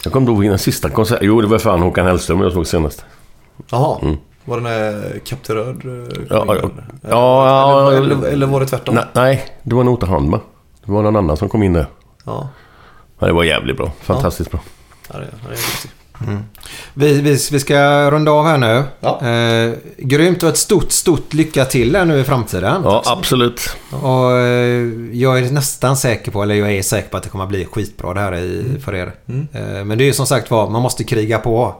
Jag kommer inte ihåg den sista konserten. Jo, det var fan Håkan Hellström jag såg senast. Jaha. Mm. Var det när Kapten Röd eh, Ja, ja, ja, eller, ja, eller, eller var det tvärtom? Nej, nej, det var nog inte han va? Det var någon annan som kom in där. Ja. Ja, det var jävligt bra. Fantastiskt bra. Ja, det, han är duktig. Vi, vi, vi ska runda av här nu. Eh, grymt och ett stort, stort lycka till här nu i framtiden. Ja, absolut. Och eh, jag är nästan säker på, eller jag är säker på att det kommer att bli skitbra det här i, Mm. för er. Eh, men det är ju som sagt var, man måste kriga på.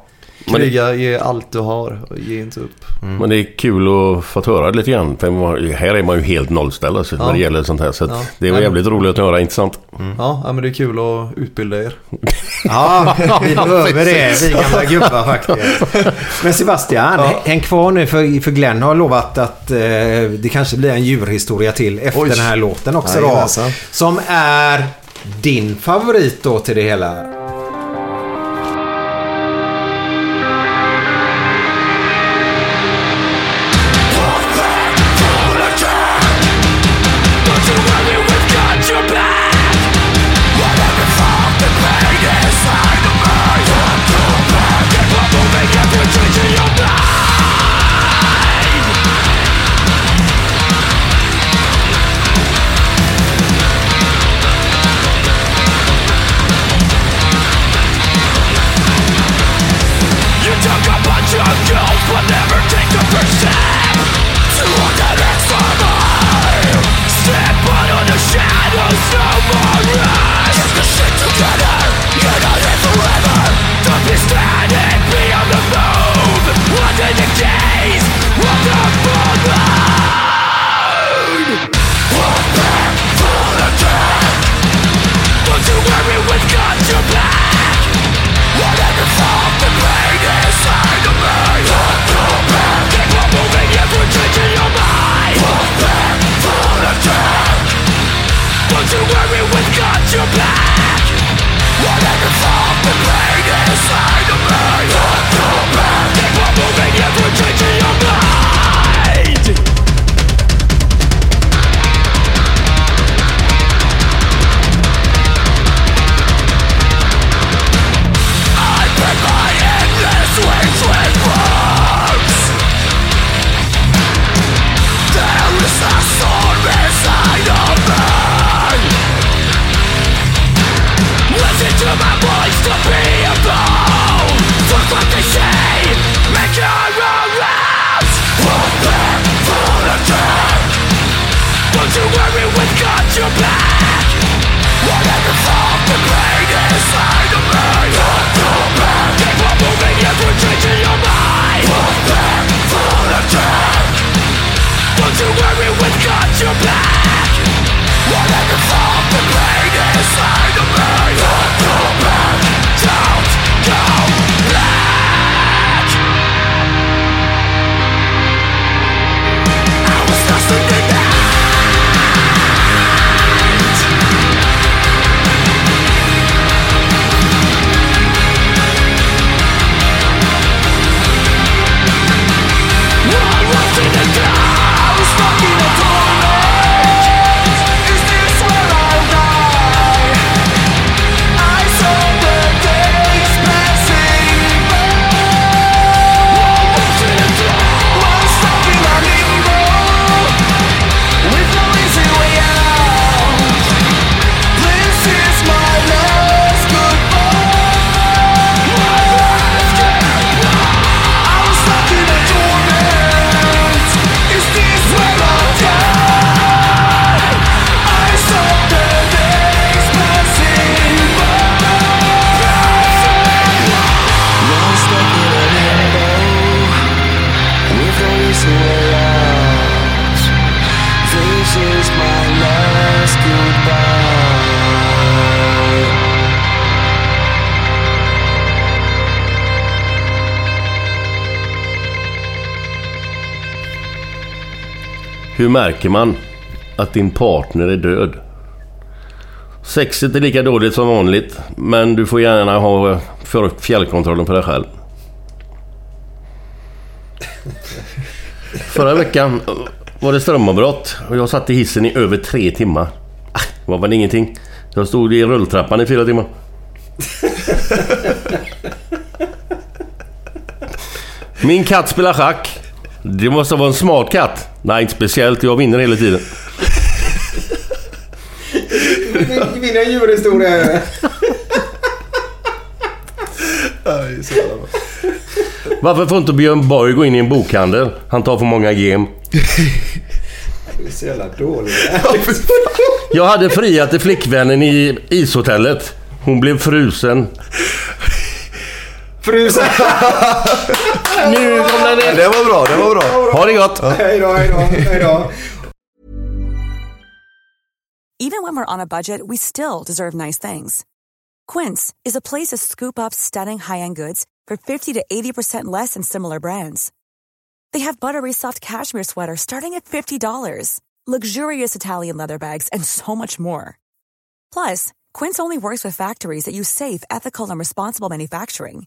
Kriga, ge allt du har. och Ge inte upp. Men det är kul att få höra det lite grann. För man- här är man ju helt nollställd alltså, Ja. när det gäller sånt här. Så Ja. det var jävligt roligt att höra. Intressant. Ja, ja, men det är kul att utbilda er. (laughs) Ja, vi (laughs) behöver det, vi gamla gubbar faktiskt. Men Sebastian, häng kvar nu för, för Glenn har lovat att eh, det kanske blir en djurhistoria till efter Oj. den här låten också då. Som är din favorit då till det hela. Hur märker man att din partner är död? Sexet är lika dåligt som vanligt, men du får gärna ha eh, fjällkontrollen på dig själv. Förra veckan var det strömavbrott och jag satt i hissen i över tre timmar. Det var väl ingenting. Jag stod i rulltrappan i fyra timmar. Min katt spelar schack. Det måste vara en smart katt. Nej, inte speciellt. Jag vinner hela tiden. Vinna en djurhistoria. Bra. Varför får inte Björn Borg gå in i en bokhandel? Han tar för många gem. Det är så jävla dåligt. Jag hade friat till flickvännen i ishotellet. Hon blev frusen. Frusen! (laughs) Nu kom den in. Det var bra, det var bra. Ha det gott! Hej då, hej då, hej då. Even when we're on a budget, we still deserve nice things. Quince is a place to scoop up stunning high-end goods for 50 to 80% less than similar brands. They have buttery soft cashmere sweaters starting at $50, luxurious Italian leather bags, and so much more. Plus, Quince only works with factories that use safe, ethical, and responsible manufacturing.